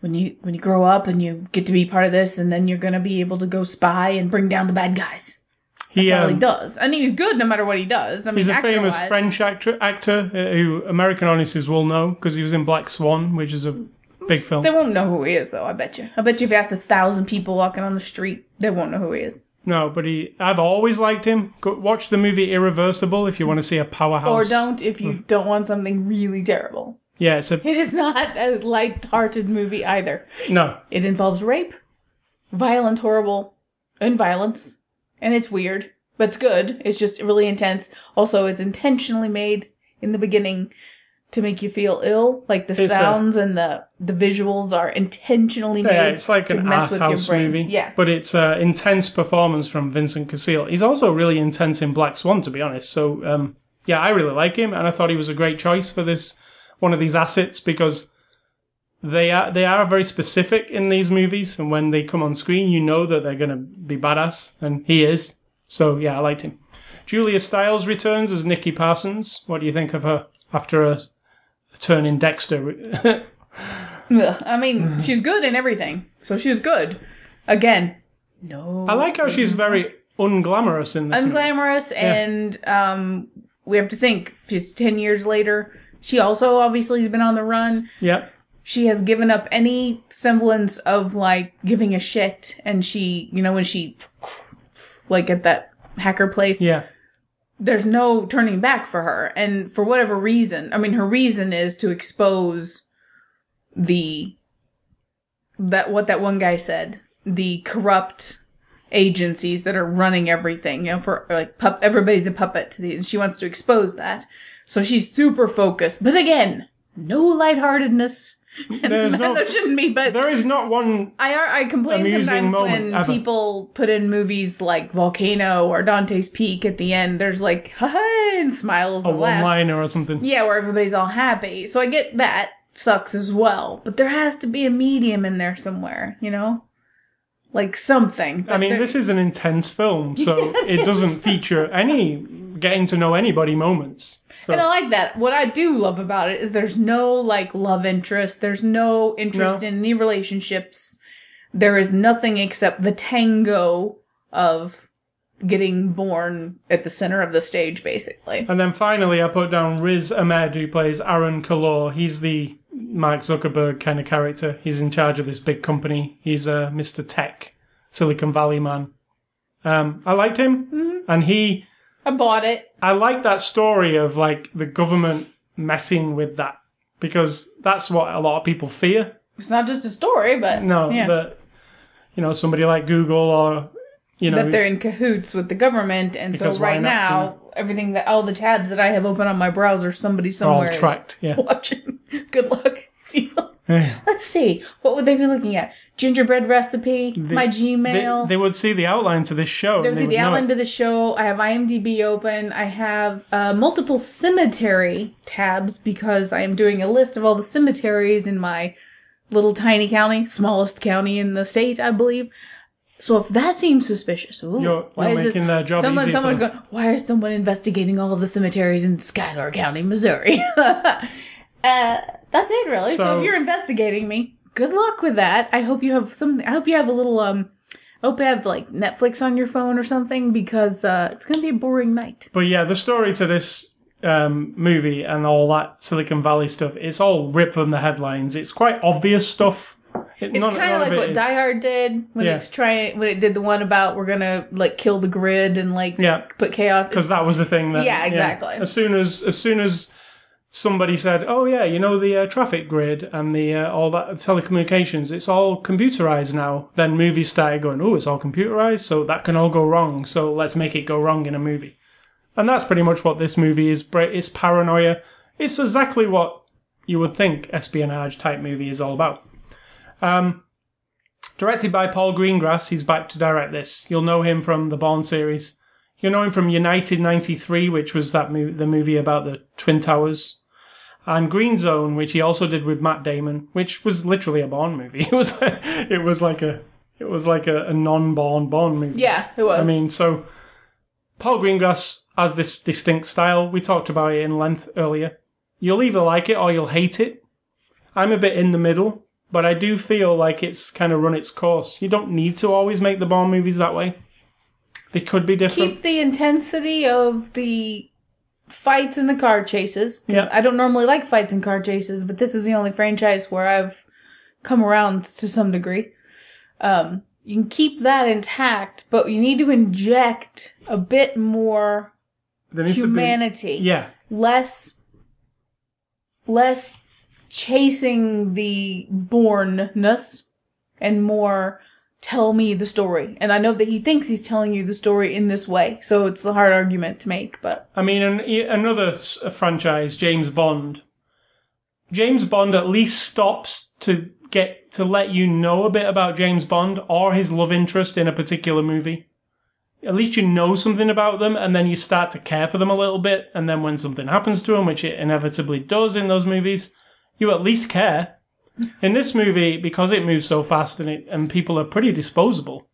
when you when you grow up and you get to be part of this, and then you're gonna be able to go spy and bring down the bad guys. He, That's all he um, does, and he's good no matter what he does. I mean, He's a famous actor-wise- French actor, actor uh, who American audiences will know because he was in Black Swan, which is a big film. They won't know who he is, though. I bet you. I bet you if you asked a thousand people walking on the street, they won't know who he is. No, but he. I've always liked him. Go, watch the movie Irreversible if you want to see a powerhouse. Or don't if you mm. don't want something really terrible. Yeah, it's a It is not a light-hearted movie either. no. It involves rape, violent, horrible, and violence, and it's weird, but it's good. It's just really intense. Also, it's intentionally made in the beginning to make you feel ill. Like the It's a- sounds and the the visuals are intentionally made. Yeah, it's like to an mess art with your house brain. movie. Yeah. but it's an intense performance from Vincent Cassel. He's also really intense in Black Swan, to be honest. So um, yeah, I really like him, and I thought he was a great choice for this one of these assets because they are they are very specific in these movies, and when they come on screen, you know that they're going to be badass, and he is. So yeah, I liked him. Julia Stiles returns as Nikki Parsons. What do you think of her after a, a turn in Dexter? Ugh, I mean, she's good in everything, so she's good. Again, no. I like how she's very unglamorous in this. movie. unglamorous, and um, we have to think. She's ten years later. She also obviously has been on the run. Yeah, She has given up any semblance of like giving a shit, and she, you know, when she like at that hacker place, yeah, there's no turning back for her. And for whatever reason, I mean, her reason is to expose the that what that one guy said, the corrupt agencies that are running everything. You know, for like pup, everybody's a puppet to these. She wants to expose that, so she's super focused. But again, no lightheartedness. There's no- there shouldn't be, but there is not one. I I complain sometimes when ever. people put in movies like Volcano or Dante's Peak at the end. There's like ha ha and smiles A and laughs. one-liner or something. Yeah, where everybody's all happy. So I get that sucks as well, but there has to be a medium in there somewhere, you know, like something. I mean, there- this is an intense film, so it doesn't feature any getting to know anybody moments. So And I like that. What I do love about it is there's no like love interest. There's no interest No. in any relationships. There is nothing except the tango of getting Bourne at the center of the stage, basically. And then finally, I put down Riz Ahmed, who plays Aaron Kalloor. He's the Mark Zuckerberg kind of character. He's in charge of this big company. He's a Mr. Tech, Silicon Valley man. Um, I liked him, and he. I bought it. I like that story of like the government messing with that because that's what a lot of people fear. It's not just a story, but No, yeah. that you know somebody like Google or you know that they're in cahoots with the government, and so right now, everything that all the tabs that I have open on my browser, somebody all somewhere is tracked. Yeah. watching. Good luck. Let's see. What would they be looking at? Gingerbread recipe, my Gmail. they would see the outline to this show. They would they see would the outline to the show. I have IMDb open. I have uh, multiple cemetery tabs because I am doing a list of all the cemeteries in my little tiny county, smallest county in the state, I believe. So if that seems suspicious, ooh, You're- why you're is this? making their job someone, someone's going. Why is someone investigating all of the cemeteries in Schuyler County, Missouri? uh, that's it, really. So, So- if you're investigating me, good luck with that. I hope you have some. I hope you have a little um. I hope you have like Netflix on your phone or something because uh, it's gonna be a boring night. But yeah, the story to this um, movie and all that Silicon Valley stuff, it's all ripped from the headlines. It's quite obvious stuff. It- It's kind of like it what is- Die Hard did when Yeah. it's trying when it did the one about we're gonna like kill the grid and like Yeah, put chaos. because that was the thing. That, Yeah, exactly. As soon as as soon as somebody said, "Oh yeah, you know the uh, traffic grid and the uh, all that telecommunications, it's all computerized now." Then movies started going, "Oh, it's all computerized, so that can all go wrong. So let's make it go wrong in a movie." And that's pretty much what this movie is. It's paranoia. It's exactly what you would think espionage type movie is all about. Um, directed by Paul Greengrass, he's back to direct this. You'll know him from the Bourne series. You know him from United '93, which was that mo- the movie about the Twin Towers, and Green Zone, which he also did with Matt Damon, which was literally a Bond movie. It was it was like a it was like a, a non-Bond Bond movie. yeah, it was. I mean, so Paul Greengrass has this distinct style. We talked about it in length earlier. You'll either like it or you'll hate it. I'm a bit in the middle, but I do feel like it's kind of run its course. You don't need to always make the Bond movies that way. They could be different. keep the intensity of the fights and the car chases. Yeah. I don't normally like fights and car chases, but this is the only franchise where I've come around to some degree. Um, you can keep that intact, but you need to inject a bit more to be- humanity. yeah, Less less chasing the bornness and more tell me the story. And I know that he thinks he's telling you the story in this way, so it's a hard argument to make, but I mean, an, another franchise, James Bond. James Bond at least stops to get to let you know a bit about James Bond or his love interest in a particular movie. At least you know something about them, and then you start to care for them a little bit. And then when something happens to them, which it inevitably does in those movies, you at least care. In this movie, because it moves so fast and it and people are pretty disposable,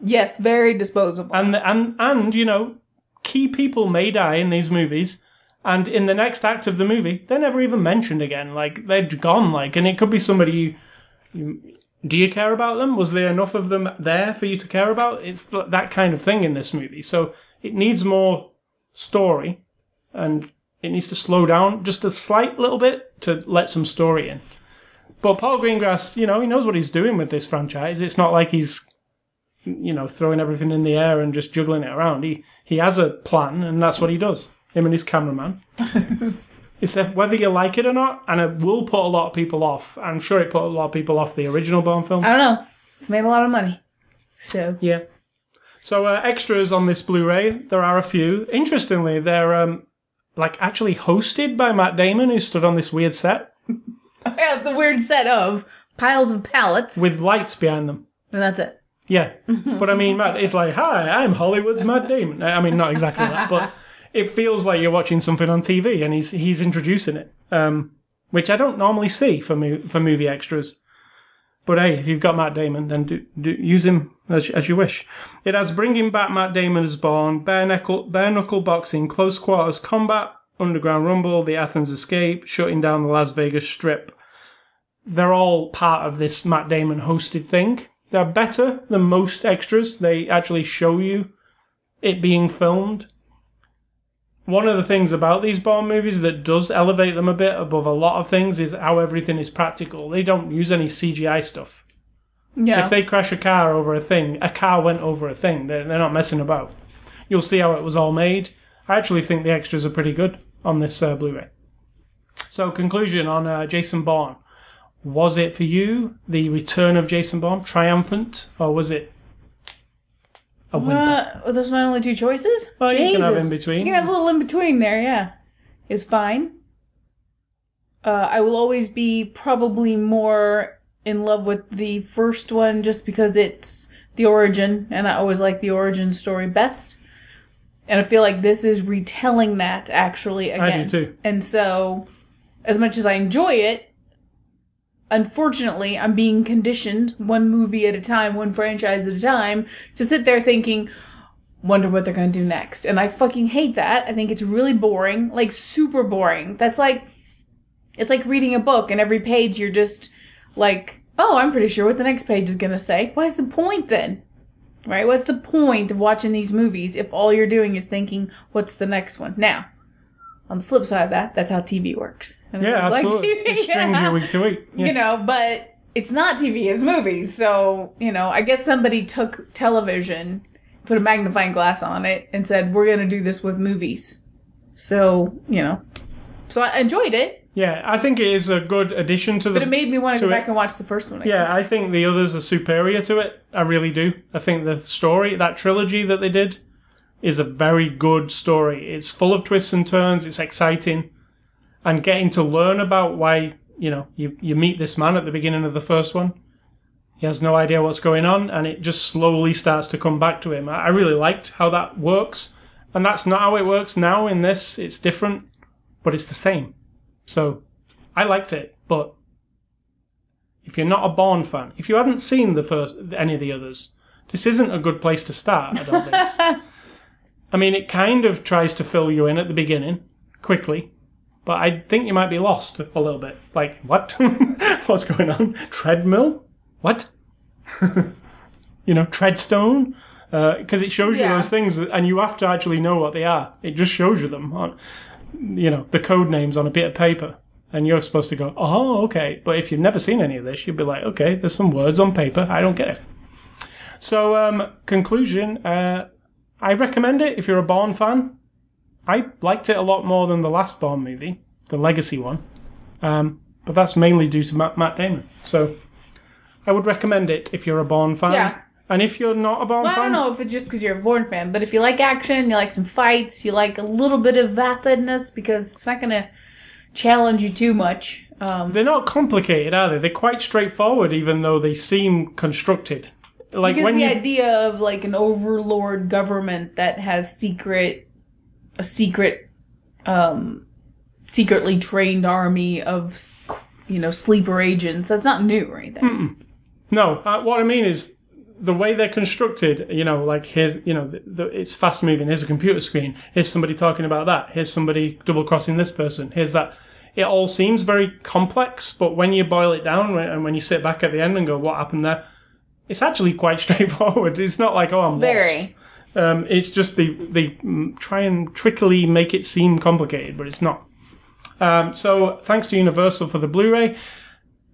Yes, very disposable. and and and you know, key people may die in these movies, and in the next act of the movie, they're never even mentioned again. Like they're gone. Like, and it could be somebody you. you do you care about them? Was there enough of them there for you to care about? It's that kind of thing in this movie. So it needs more story, and it needs to slow down just a slight little bit to let some story in. But Paul Greengrass, you know, he knows what he's doing with this franchise. It's not like he's you know, throwing everything in the air and just juggling it around. He he has a plan, and that's what he does. Him and his cameraman. it's whether you like it or not, and it will put a lot of people off. I'm sure it put a lot of people off the original Bond film. I don't know. It's made a lot of money. So Yeah. So uh, extras on this Blu-ray, there are a few. Interestingly, they're um, like actually hosted by Matt Damon, who stood on this weird set the weird set of piles of pallets, with lights behind them. and that's it. Yeah, but I mean, Matt, it's like, hi, I'm Hollywood's Matt Damon. I mean, not exactly that, but it feels like you're watching something on TV, and he's he's introducing it, um, which I don't normally see for mo- for movie extras. But hey, if you've got Matt Damon, then do, do use him as, as you wish. It has bringing back Matt Damon as Bond, bare knuckle, bare knuckle boxing, close quarters combat, underground rumble, the Athens escape, shutting down the Las Vegas Strip. They're all part of this Matt Damon hosted thing. They're better than most extras. They actually show you it being filmed. One of the things about these Bond movies that does elevate them a bit above a lot of things is how everything is practical. They don't use any CGI stuff. Yeah. If they crash a car over a thing, a car went over a thing. They're, they're not messing about. You'll see how it was all made. I actually think the extras are pretty good on this uh, Blu-ray. So, conclusion on uh, Jason Bourne. Was it for you the return of Jason Bourne triumphant, or was it a whimper? Uh, those are my only two choices. Well, you can have Jesus. in between. You can have a little in between there. Yeah, is fine. Uh, I will always be probably more in love with the first one just because it's the origin, and I always like the origin story best. And I feel like this is retelling that actually again. I do too. And so, as much as I enjoy it, unfortunately, I'm being conditioned one movie at a time, one franchise at a time, to sit there thinking, wonder what they're going to do next. And I fucking hate that. I think it's really boring, like super boring. That's like, it's like reading a book and every page you're just like, oh, I'm pretty sure what the next page is going to say. What's the point then? Right? What's the point of watching these movies if all you're doing is thinking, what's the next one? Now, on the flip side of that, that's how TV works. And Yeah, it's like absolutely. TV, it strings yeah. you week to week. Yeah. You know, but it's not TV, it's movies. So, you know, I guess somebody took television, put a magnifying glass on it, and said, we're going to do this with movies. So, you know. So I enjoyed it, yeah, I think it is a good addition to the. but it made me want to go it. back and watch the first one again. Yeah, I think the others are superior to it. I really do. I think the story, that trilogy that they did, is a very good story. It's full of twists and turns. It's exciting, and getting to learn about why you know you you meet this man at the beginning of the first one. He has no idea what's going on, and it just slowly starts to come back to him. I I really liked how that works, and that's not how it works now in this. It's different, but it's the same. So I liked it, but if you're not a Bourne fan, if you hadn't seen the first any of the others, this isn't a good place to start. I don't think. I mean, it kind of tries to fill you in at the beginning quickly, but I think you might be lost a little bit. Like, what? What's going on? Treadmill? What? you know, treadstone? Uh, because it shows you Yeah. those things, and you have to actually know what they are. It just shows you them you know, the code names on a bit of paper and you're supposed to go, oh, okay. But if you've never seen any of this, you'd be like, okay, there's some words on paper. I don't get it. So, um, conclusion, uh, I recommend it if you're a Bourne fan. I liked it a lot more than the last Bourne movie, the Legacy one. Um, but that's mainly due to Matt, Matt Damon. So, I would recommend it if you're a Bourne fan. Yeah. And if you're not a Bourne Well, I don't know if it's just because you're a Bourne fan, but if you like action, you like some fights, you like a little bit of vapidness, because it's not going to challenge you too much. Um, they're not complicated, are they? They're quite straightforward, even though they seem constructed. Like because the you idea of like an overlord government that has secret, a secret, um, secretly trained army of, you know, sleeper agents. That's not new or anything. No, uh, what I mean is the way they're constructed. You know, like here's you know the, the, it's fast moving. Here's a computer screen. Here's somebody talking about that. Here's somebody double crossing this person. Here's that. It all seems very complex, but when you boil it down and when you sit back at the end and go, "What happened there?" It's actually quite straightforward. It's not like, "Oh, I'm lost." Very. Um, it's just they they try and trickily make it seem complicated, but it's not. Um, so thanks to Universal for the Blu-ray.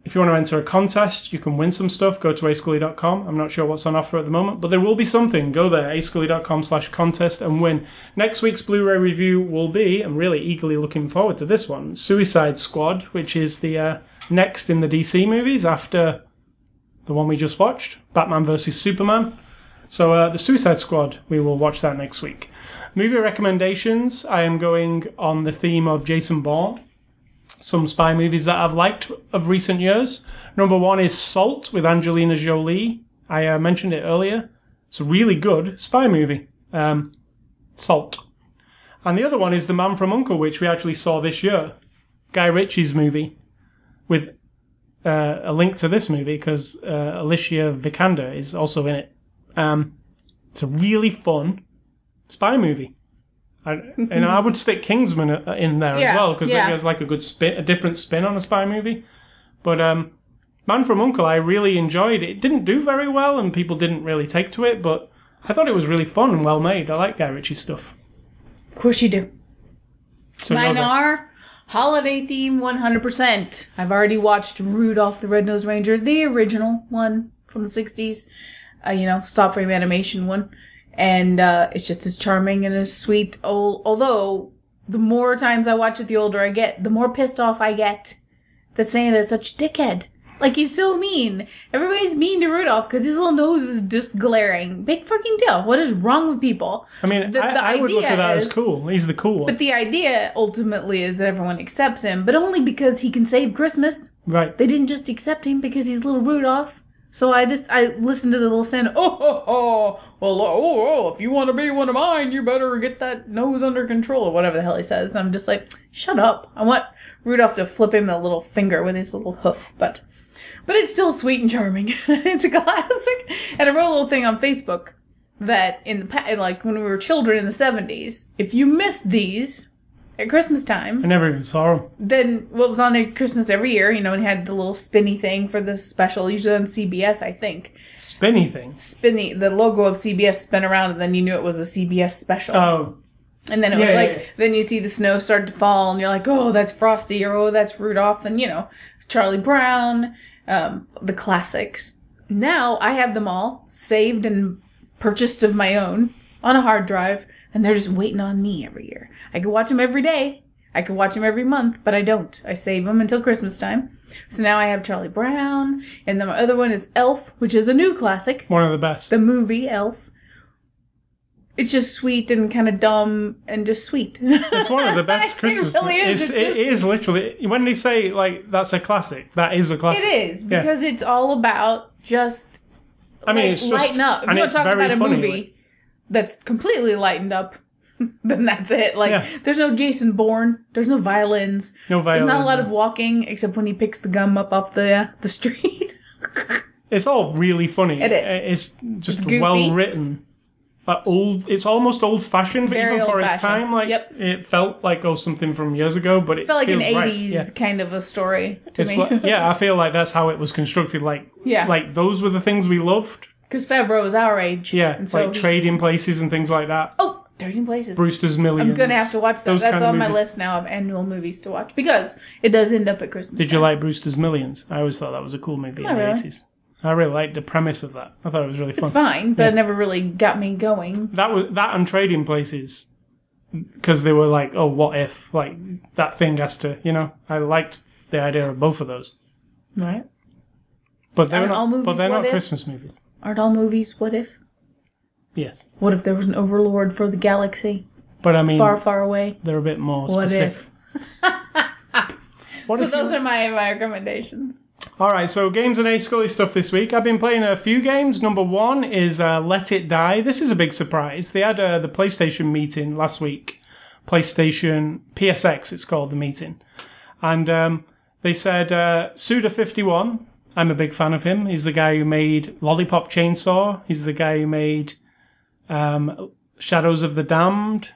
If you want to enter a contest, you can win some stuff. Go to ascully.com. I'm not sure what's on offer at the moment, but there will be something. Go there, ascully.com slash contest and win. Next week's Blu-ray review will be, I'm really eagerly looking forward to this one, Suicide Squad, which is the uh, next in the DC movies after the one we just watched, Batman vs Superman. So uh, the Suicide Squad, we will watch that next week. Movie recommendations. I am going on the theme of Jason Bourne. Some spy movies that I've liked of recent years. Number one is Salt with Angelina Jolie. I uh, mentioned it earlier. It's a really good spy movie. Um, Salt. And the other one is The Man from Uncle, which we actually saw this year. Guy Ritchie's movie with uh, a link to this movie because uh, Alicia Vikander is also in it. Um, it's a really fun spy movie. I, and I would stick Kingsman uh, in there Yeah, as well because yeah. it has like a good spin, a different spin on a spy movie. But um, Man from Uncle, I really enjoyed. It didn't do very well, and people didn't really take to it. But I thought it was really fun and well made. I like Guy Ritchie stuff. Of course you do. So Mine are- are holiday theme 100%. I've already watched Rudolph the Red-Nosed Reindeer, the original one from the 60s. Uh, you know, stop frame animation one. And uh, it's just as charming and as sweet. Al- Although, the more times I watch it, the older I get, the more pissed off I get that Santa is such a dickhead. Like, he's so mean. Everybody's mean to Rudolph because his little nose is just glaring. Big fucking deal. What is wrong with people? I mean, the- I, the I would look idea at that is- as cool. He's the cool one, But the idea ultimately is that everyone accepts him, but only because he can save Christmas. right? They didn't just accept him because he's little Rudolph. So I just I listened to the little Santa. Oh, oh, oh well, oh, oh, if you want to be one of mine, you better get that nose under control, or whatever the hell he says. And I'm just like, shut up. I want Rudolph to flip him the little finger with his little hoof, but but it's still sweet and charming. it's a classic. And I wrote a little thing on Facebook that in the pa- like when we were children in the 70s, if you missed these at Christmas time, I never even saw him. then what was on at Christmas every year, you know, and had the little spinny thing for the special, usually on CBS, I think. Spinny thing. Spinny, the logo of CBS spin around, and then you knew it was a CBS special. Oh, and then it yeah, was yeah, like, yeah. then you see the snow start to fall, and you're like, oh, that's Frosty, or oh, that's Rudolph, and you know, it's Charlie Brown, um, the classics. Now I have them all saved and purchased of my own on a hard drive, and they're just waiting on me every year. I could watch them every day. I could watch them every month, but I don't. I save them until Christmas time. So now I have Charlie Brown, and then my other one is Elf, which is a new classic one of the best. the movie Elf. It's just sweet and kind of dumb and just sweet. It's one of the best It Christmas. really is. It's, It's just- is literally when they say like that's a classic. That is a classic. It is Yeah. because it's all about just I mean, like, it's just, lighten up. If you want to talk about a funny, movie that's completely lightened up, then that's it. Like Yeah. there's no Jason Bourne, there's no violins, no there's not a lot of walking except when he picks the gum up off the the street. It's all really funny. It is. Uh, it's just It's well written. Like old, it's almost old fashioned, Very even for its time. Like Yep. it felt like oh something from years ago, but it felt like an feels right. 80s Yeah. kind of a story to It's me. like, yeah, I feel like that's how it was constructed. Like, Yeah. like those were the things we loved. Because Favreau is our age. Yeah, and so like he- trading places and things like that. Oh, Trading Places. Brewster's Millions. I'm gonna have to watch that. Those That's on my list now of annual movies to watch because it does end up at Christmas. Did you like Brewster's Millions? I always thought that was a cool movie Not in the eighties. I really liked the premise of that. I thought it was really fun. It's fine, but it never really got me going. that was that and trading places because they were like, oh, what if like that thing has to, you know? I liked the idea of both of those, Right? but they're Aren't not. all but they're not if? Christmas movies. Aren't all movies what if? Yes, What if there was an overlord for the galaxy but I mean, far, far away? they're a bit more What specific. What So if those are my, my recommendations. All right, so games and A Scully stuff this week. I've been playing a few games. Number one is uh, Let It Die. This is a big surprise. They had uh, the PlayStation meeting last week. PlayStation PSX, it's called the meeting, and um, They said uh, Suda51. I'm a big fan of him. He's the guy who made Lollipop Chainsaw. He's the guy who made um, Shadows of the Damned.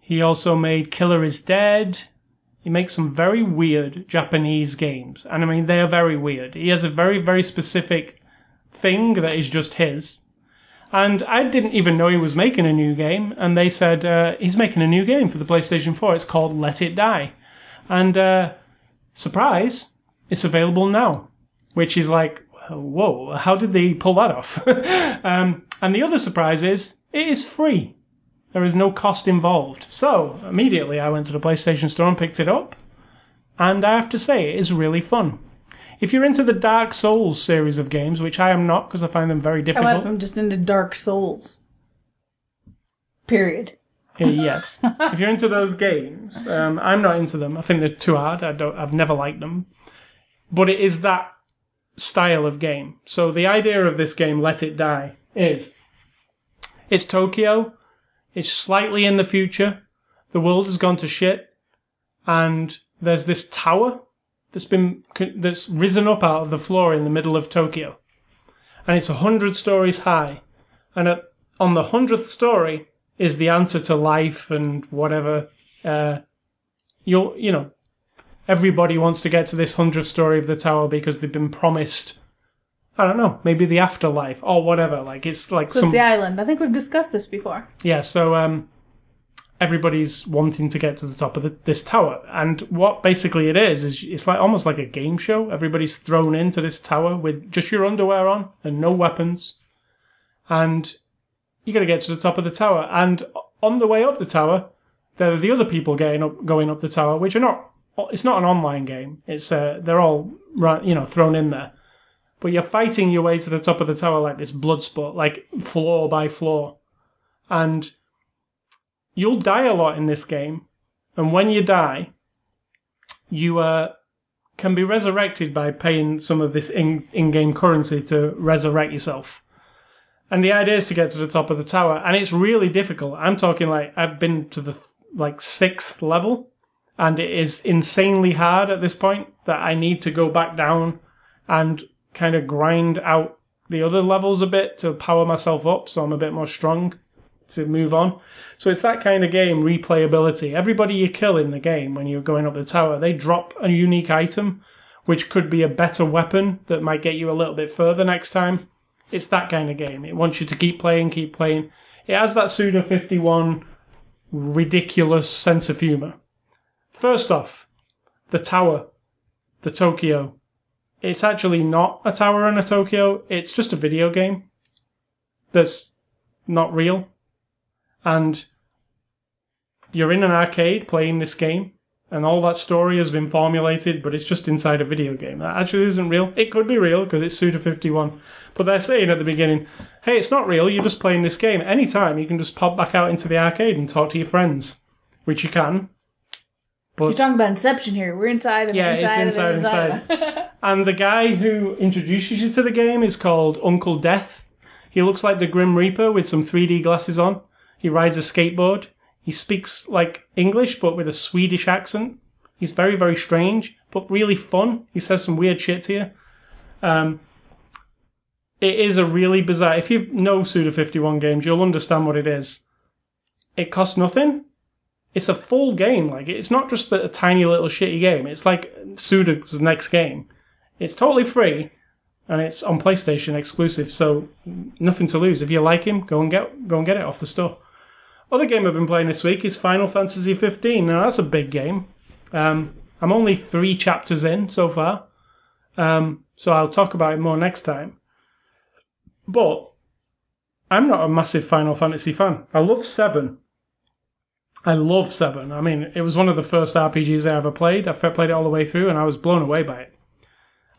He also made Killer is Dead. He makes some very weird Japanese games. And I mean, they are very weird. He has a very, very specific thing that is just his. And I didn't even know he was making a new game. And they said uh, he's making a new game for the PlayStation 4. It's called Let It Die. And uh, surprise, it's available now. Which is like, whoa, how did they pull that off? um, and the other surprise is it is free. There is no cost involved. So immediately I went to the PlayStation Store and picked it up. And I have to say, it is really fun. If you're into the Dark Souls series of games, which I am not because I find them very difficult. I went difficult. from just into Dark Souls. Period. Uh, yes. if you're into those games, um, I'm not into them. I think they're too hard. I don't. I've never liked them. But it is that style of game. So the idea of this game, Let It Die, is it's Tokyo. It's slightly in the future. The world has gone to shit, and there's this tower that's been that's risen up out of the floor in the middle of Tokyo, and it's a hundred stories high. And at, on the hundredth story is the answer to life and whatever. Uh, you'll you know, everybody wants to get to this hundredth story of the tower because they've been promised. I don't know, maybe the afterlife or whatever. Like it's like So some it's the island. I think we've discussed this before. yeah, so um, everybody's wanting to get to the top of the, this tower, and what basically it is is it's like almost like a game show. Everybody's thrown into this tower with just your underwear on and no weapons, and you got to get to the top of the tower. And on the way up the tower, there are the other people getting up, going up the tower, which are not. It's not an online game. It's uh, they're all you know, thrown in there. But you're fighting your way to the top of the tower like this blood sport, like floor by floor, and you'll die a lot in this game. And when you die, you uh, can be resurrected by paying some of this in- in-game currency to resurrect yourself. And the idea is to get to the top of the tower, and it's really difficult. I'm talking like I've been to the like sixth level, and it is insanely hard at this point that I need to go back down and kind of grind out the other levels a bit to power myself up so I'm a bit more strong to move on. So it's that kind of game, replayability. Everybody you kill in the game when you're going up the tower, they drop a unique item, which could be a better weapon that might get you a little bit further next time. It's that kind of game. It wants you to keep playing, keep playing. It has that Suda 51 ridiculous sense of humour. First off, the tower, the Tokyo. It's actually not a tower and a Tokyo, it's just a video game that's not real. And you're in an arcade playing this game, and all that story has been formulated, but it's just inside a video game. That actually isn't real. It could be real because it's Suda 51. But they're saying at the beginning, hey, it's not real, you're just playing this game. Anytime you can just pop back out into the arcade and talk to your friends, which you can. You're talking about Inception here. We're inside and Yeah, it's inside, inside, and inside. inside. And the guy who introduces you to the game is called Uncle Death. He looks like the Grim Reaper with some 3D glasses on. He rides a skateboard. He speaks like English but with a Swedish accent. He's very, very strange, but really fun. He says some weird shit to you. Um, it is a really bizarre. If you know Suda 51 games, you'll understand what it is. It costs nothing. It's a full game. Like it's not just a tiny little shitty game. It's like Suda's next game. It's totally free, and it's on PlayStation exclusive. So nothing to lose. If you like him, go and get go and get it off the store. Other game I've been playing this week is Final Fantasy 15. Now that's a big game. Um, I'm only three chapters in so far, um, so I'll talk about it more next time. But I'm not a massive Final Fantasy fan. I love Seven. I love Seven. I mean, it was one of the first RPGs I ever played. I played it all the way through, and I was blown away by it.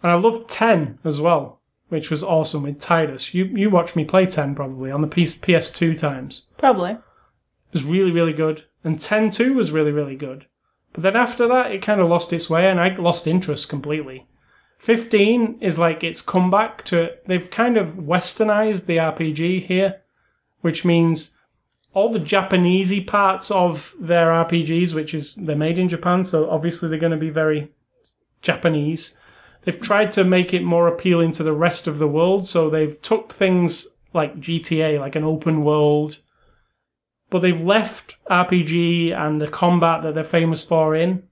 And I loved Ten as well, which was awesome with Tidus. You you watched me play Ten probably on the PS PS2 times. Probably. It was really really good, and Ten Two was really really good. But then after that, it kind of lost its way, and I lost interest completely. 15 is like its comeback to they've kind of westernized the RPG here, which means all the Japanesey parts of their RPGs, which is they're made in Japan, so obviously they're going to be very Japanese. They've tried to make it more appealing to the rest of the world, so they've took things like GTA, like an open world, but they've left RPG and the combat that they're famous for in.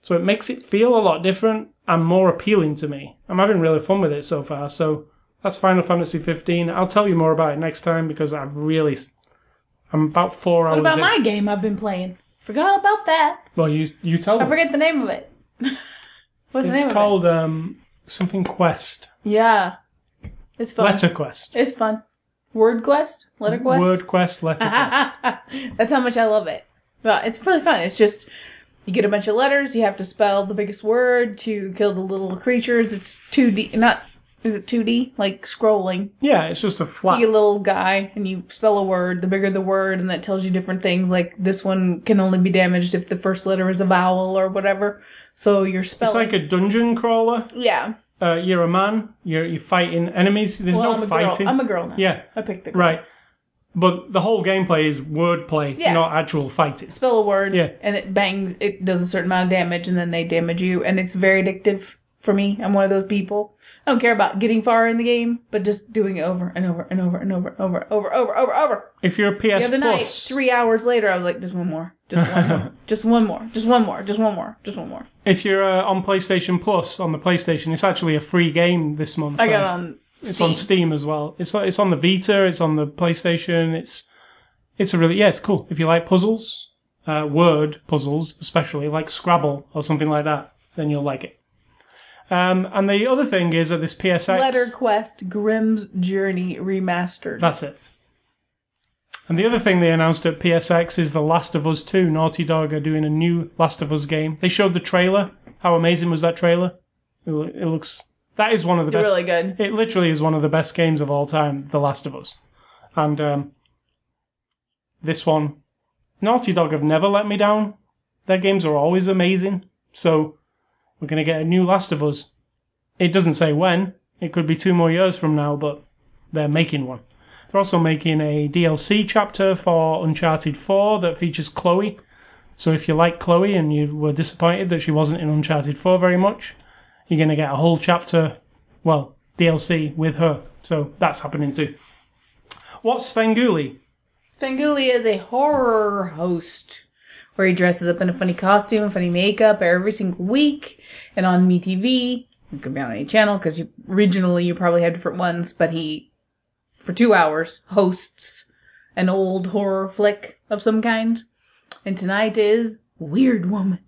So it makes it feel a lot different and more appealing to me. I'm having really fun with it so far. So that's Final Fantasy 15. I'll tell you more about it next time because I've really. I'm about four What hours. about in. my game I've been playing? Forgot about that. Well, you you tell I forget the name of it. What's the name It's of called um something Quest. Yeah. It's fun. Letter Quest. It's fun. Word quest? Letter quest? Word Quest. Letter Quest. That's how much I love it. Well, it's really fun. It's just you get a bunch of letters. You have to spell the biggest word to kill the little creatures. It's two D. Not is it two D? Like scrolling. Yeah, it's just a You flat. a little guy and you spell a word. The bigger the word, and that tells you different things. Like this one can only be damaged if the first letter is a vowel or whatever. So you're spelling. It's like a dungeon crawler. yeah. Uh, you're a man. You're you're fighting enemies. There's Well, no I'm fighting. girl. I'm a girl now. yeah, I picked the girl. right. But the whole gameplay is wordplay, Yeah. not actual fighting. spell a word Yeah. and it bangs it does a certain amount of damage and then they damage you and it's very addictive for me i'm one of those people i don't care about getting far in the game but just doing it over and over and over and over and over over over over over If you're a PS the other night Plus, three hours later i was like just one more just one more just one more just one more just one more just one more if you're uh, on PlayStation Plus on the PlayStation, it's actually a free game this month. i got it Uh, on It's on Steam as well. It's it's on the Vita. It's on the PlayStation. It's it's a really yeah, it's cool. If you like puzzles, uh, word puzzles, especially like Scrabble or something like that, then you'll like it. Um, and the other thing is that this PSX letter quest grimm's journey remastered That's it. And the other thing they announced at PSX is The Last of Us 2. Naughty Dog are doing a new Last of Us game. They showed the trailer. How amazing was that trailer? It, it looks. That is one of the best. really good It literally is one of the best games of all time, The Last of Us. And um, this one, Naughty Dog have never let me down. Their games are always amazing. So we're going to get a new Last of Us. It doesn't say when. It could be two more years from now, but they're making one. They're also making a DLC chapter for Uncharted 4 that features Chloe. So if you like Chloe and you were disappointed that she wasn't in Uncharted 4 very much, you're going to get a whole chapter, well, DLC with her. So that's happening too. What's Svengoolie? Fanguli is a horror host where he dresses up in a funny costume and funny makeup every single week and on MeTV. It could be on any channel because you, regionally you probably had different ones, but he, for two hours, hosts an old horror flick of some kind. And tonight is Weird Woman.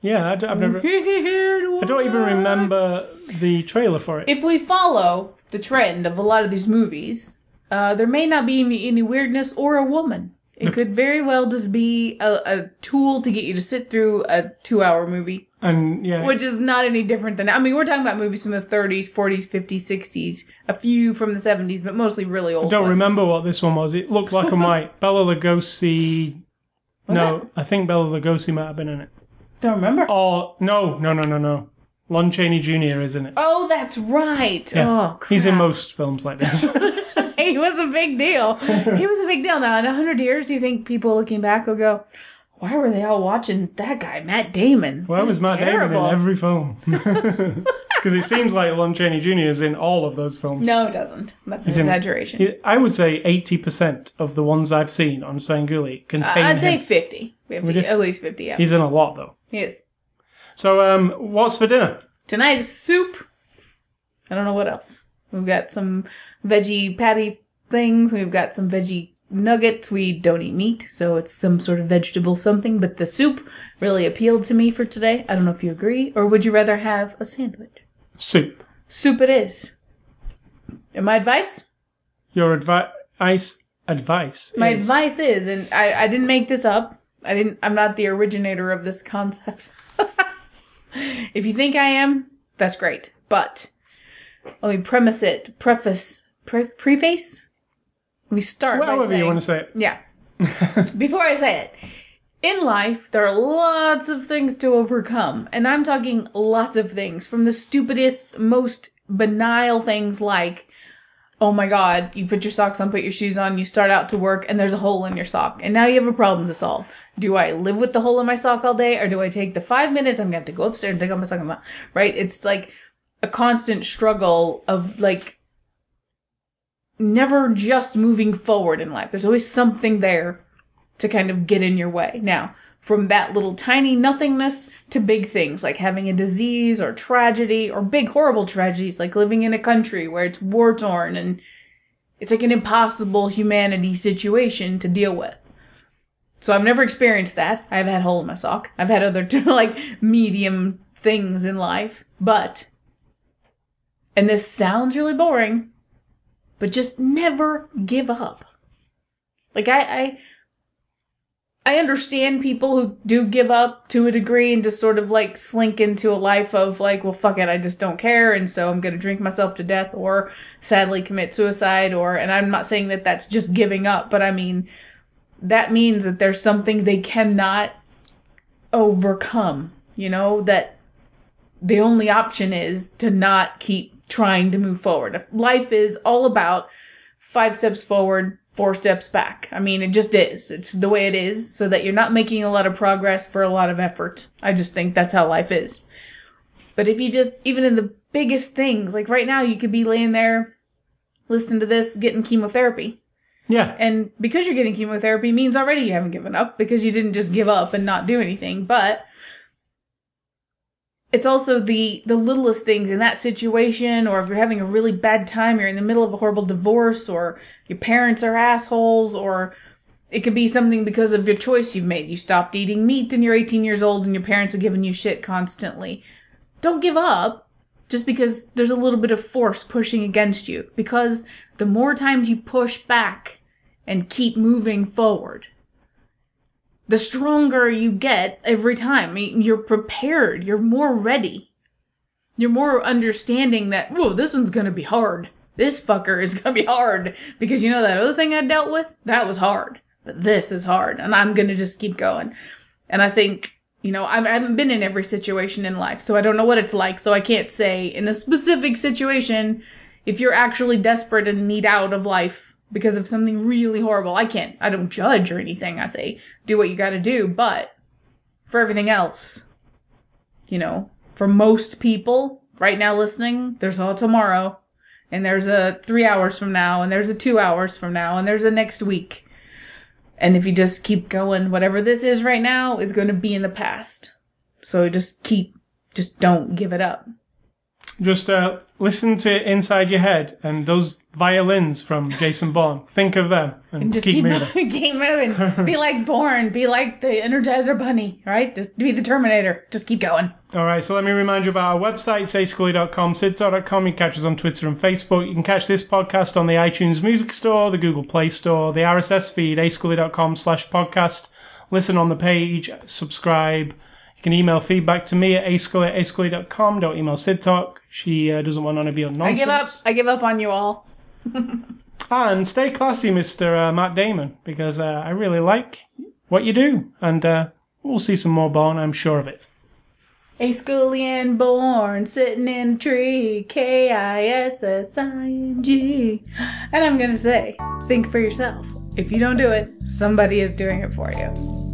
Yeah, I d- I've never. I don't even remember the trailer for it. If we follow the trend of a lot of these movies, uh, there may not be any weirdness or a woman. It could very well just be a, a tool to get you to sit through a two hour movie, And yeah, which is not any different than. I mean, we're talking about movies from the 30s, 40s, 50s, 60s, a few from the 70s, but mostly really old. I don't ones. remember what this one was. It looked like and white. Bela Lugosi. Was no, I think Bela Lugosi might have been in it. Don't remember. Oh no, no, no, no, no. Lon Chaney Jr. isn't it. Oh, that's right. Yeah. Oh, crap. He's in most films like this. he was a big deal. he was a big deal. Now, in a hundred years, do you think people looking back will go, "Why were they all watching that guy, Matt Damon? Why He was Matt Damon in every film? Because it seems like Lon Chaney Jr. is in all of those films. No, it doesn't. That's an He's exaggeration. He- I would say 80% of the ones I've seen on Svengoolie contain I'd say him. 50. 50 Would you? at least 50, yeah. He's in a lot, though. he is. So, um, what's for dinner? Tonight is soup. I don't know what else. We've got some veggie patty things. We've got some veggie nuggets. We don't eat meat, so it's some sort of vegetable something. But the soup really appealed to me for today. I don't know if you agree, or would you rather have a sandwich? Soup. Soup it is. And my advice? Your advice. Advice. My is- advice is, and I, I didn't make this up. I didn't. I'm not the originator of this concept. if you think I am, that's great. But let me premise it. Preface. Pre- preface. We start. by However you want to say it. Yeah. Before I say it, in life, there are lots of things to overcome. And I'm talking lots of things from the stupidest, most banal things like oh my god, you put your socks on, put your shoes on, you start out to work, and there's a hole in your sock, and now you have a problem to solve. Do I live with the hole in my sock all day, or do I take the five minutes I'm gonna have to go upstairs and take off my sock? and Right? It's like a constant struggle of like never just moving forward in life. There's always something there to kind of get in your way. Now, from that little tiny nothingness to big things like having a disease or tragedy or big horrible tragedies like living in a country where it's war torn and it's like an impossible humanity situation to deal with. So I've never experienced that. I've had hole in my sock. I've had other like medium things in life, but and this sounds really boring, but just never give up. Like I, I I understand people who do give up to a degree and just sort of like slink into a life of like, well, fuck it, I just don't care, and so I'm gonna drink myself to death or sadly commit suicide, or, and I'm not saying that that's just giving up, but I mean, that means that there's something they cannot overcome, you know, that the only option is to not keep trying to move forward. Life is all about five steps forward, four steps back. I mean, it just is. It's the way it is, so that you're not making a lot of progress for a lot of effort. I just think that's how life is. But if you just, even in the biggest things, like right now, you could be laying there listening to this, getting chemotherapy. Yeah. And because you're getting chemotherapy means already you haven't given up because you didn't just give up and not do anything. But it's also the the littlest things in that situation or if you're having a really bad time, you're in the middle of a horrible divorce or your parents are assholes or it could be something because of your choice you've made. You stopped eating meat and you're 18 years old and your parents are giving you shit constantly. Don't give up just because there's a little bit of force pushing against you. Because the more times you push back and keep moving forward, the stronger you get every time. I mean, you're prepared, you're more ready. You're more understanding that, whoa, this one's gonna be hard. This fucker is gonna be hard. Because you know that other thing I dealt with? That was hard. But this is hard. And I'm gonna just keep going. And I think, you know, I haven't been in every situation in life, so I don't know what it's like. So I can't say in a specific situation, if you're actually desperate and need out of life because of something really horrible, I can't, I don't judge or anything. I say, do what you gotta do. But for everything else, you know, for most people right now listening, there's a tomorrow, and there's a three hours from now, and there's a two hours from now, and there's a next week. And if you just keep going, whatever this is right now is going to be in the past. So just keep, just don't give it up. Just uh, listen to Inside Your Head and those violins from Jason Bourne. Think of them and, And just keep, keep, moving. keep moving. be like Bourne. Be like the Energizer Bunny, right? Just be the Terminator. Just keep going. All right, so let me remind you about our website, ascully.com, sidtalk.com. You can catch us on Twitter and Facebook. You can catch this podcast on the iTunes Music Store, the Google Play Store, the RSS feed, ascully.com slash podcast. Listen on the page, subscribe. You can email feedback to me at ascully at ascully.com. Don't email Sid Talk. She uh, doesn't want none of your I nonsense. give up. I give up on you all. And stay classy, Mr. Uh, Matt Damon, because uh, I really like what you do. And uh, we'll see some more Bourne, I'm sure of it. A Scullion Bourne sitting in a tree. K I S S I N G. And I'm gonna say, think for yourself. If you don't do it, somebody is doing it for you.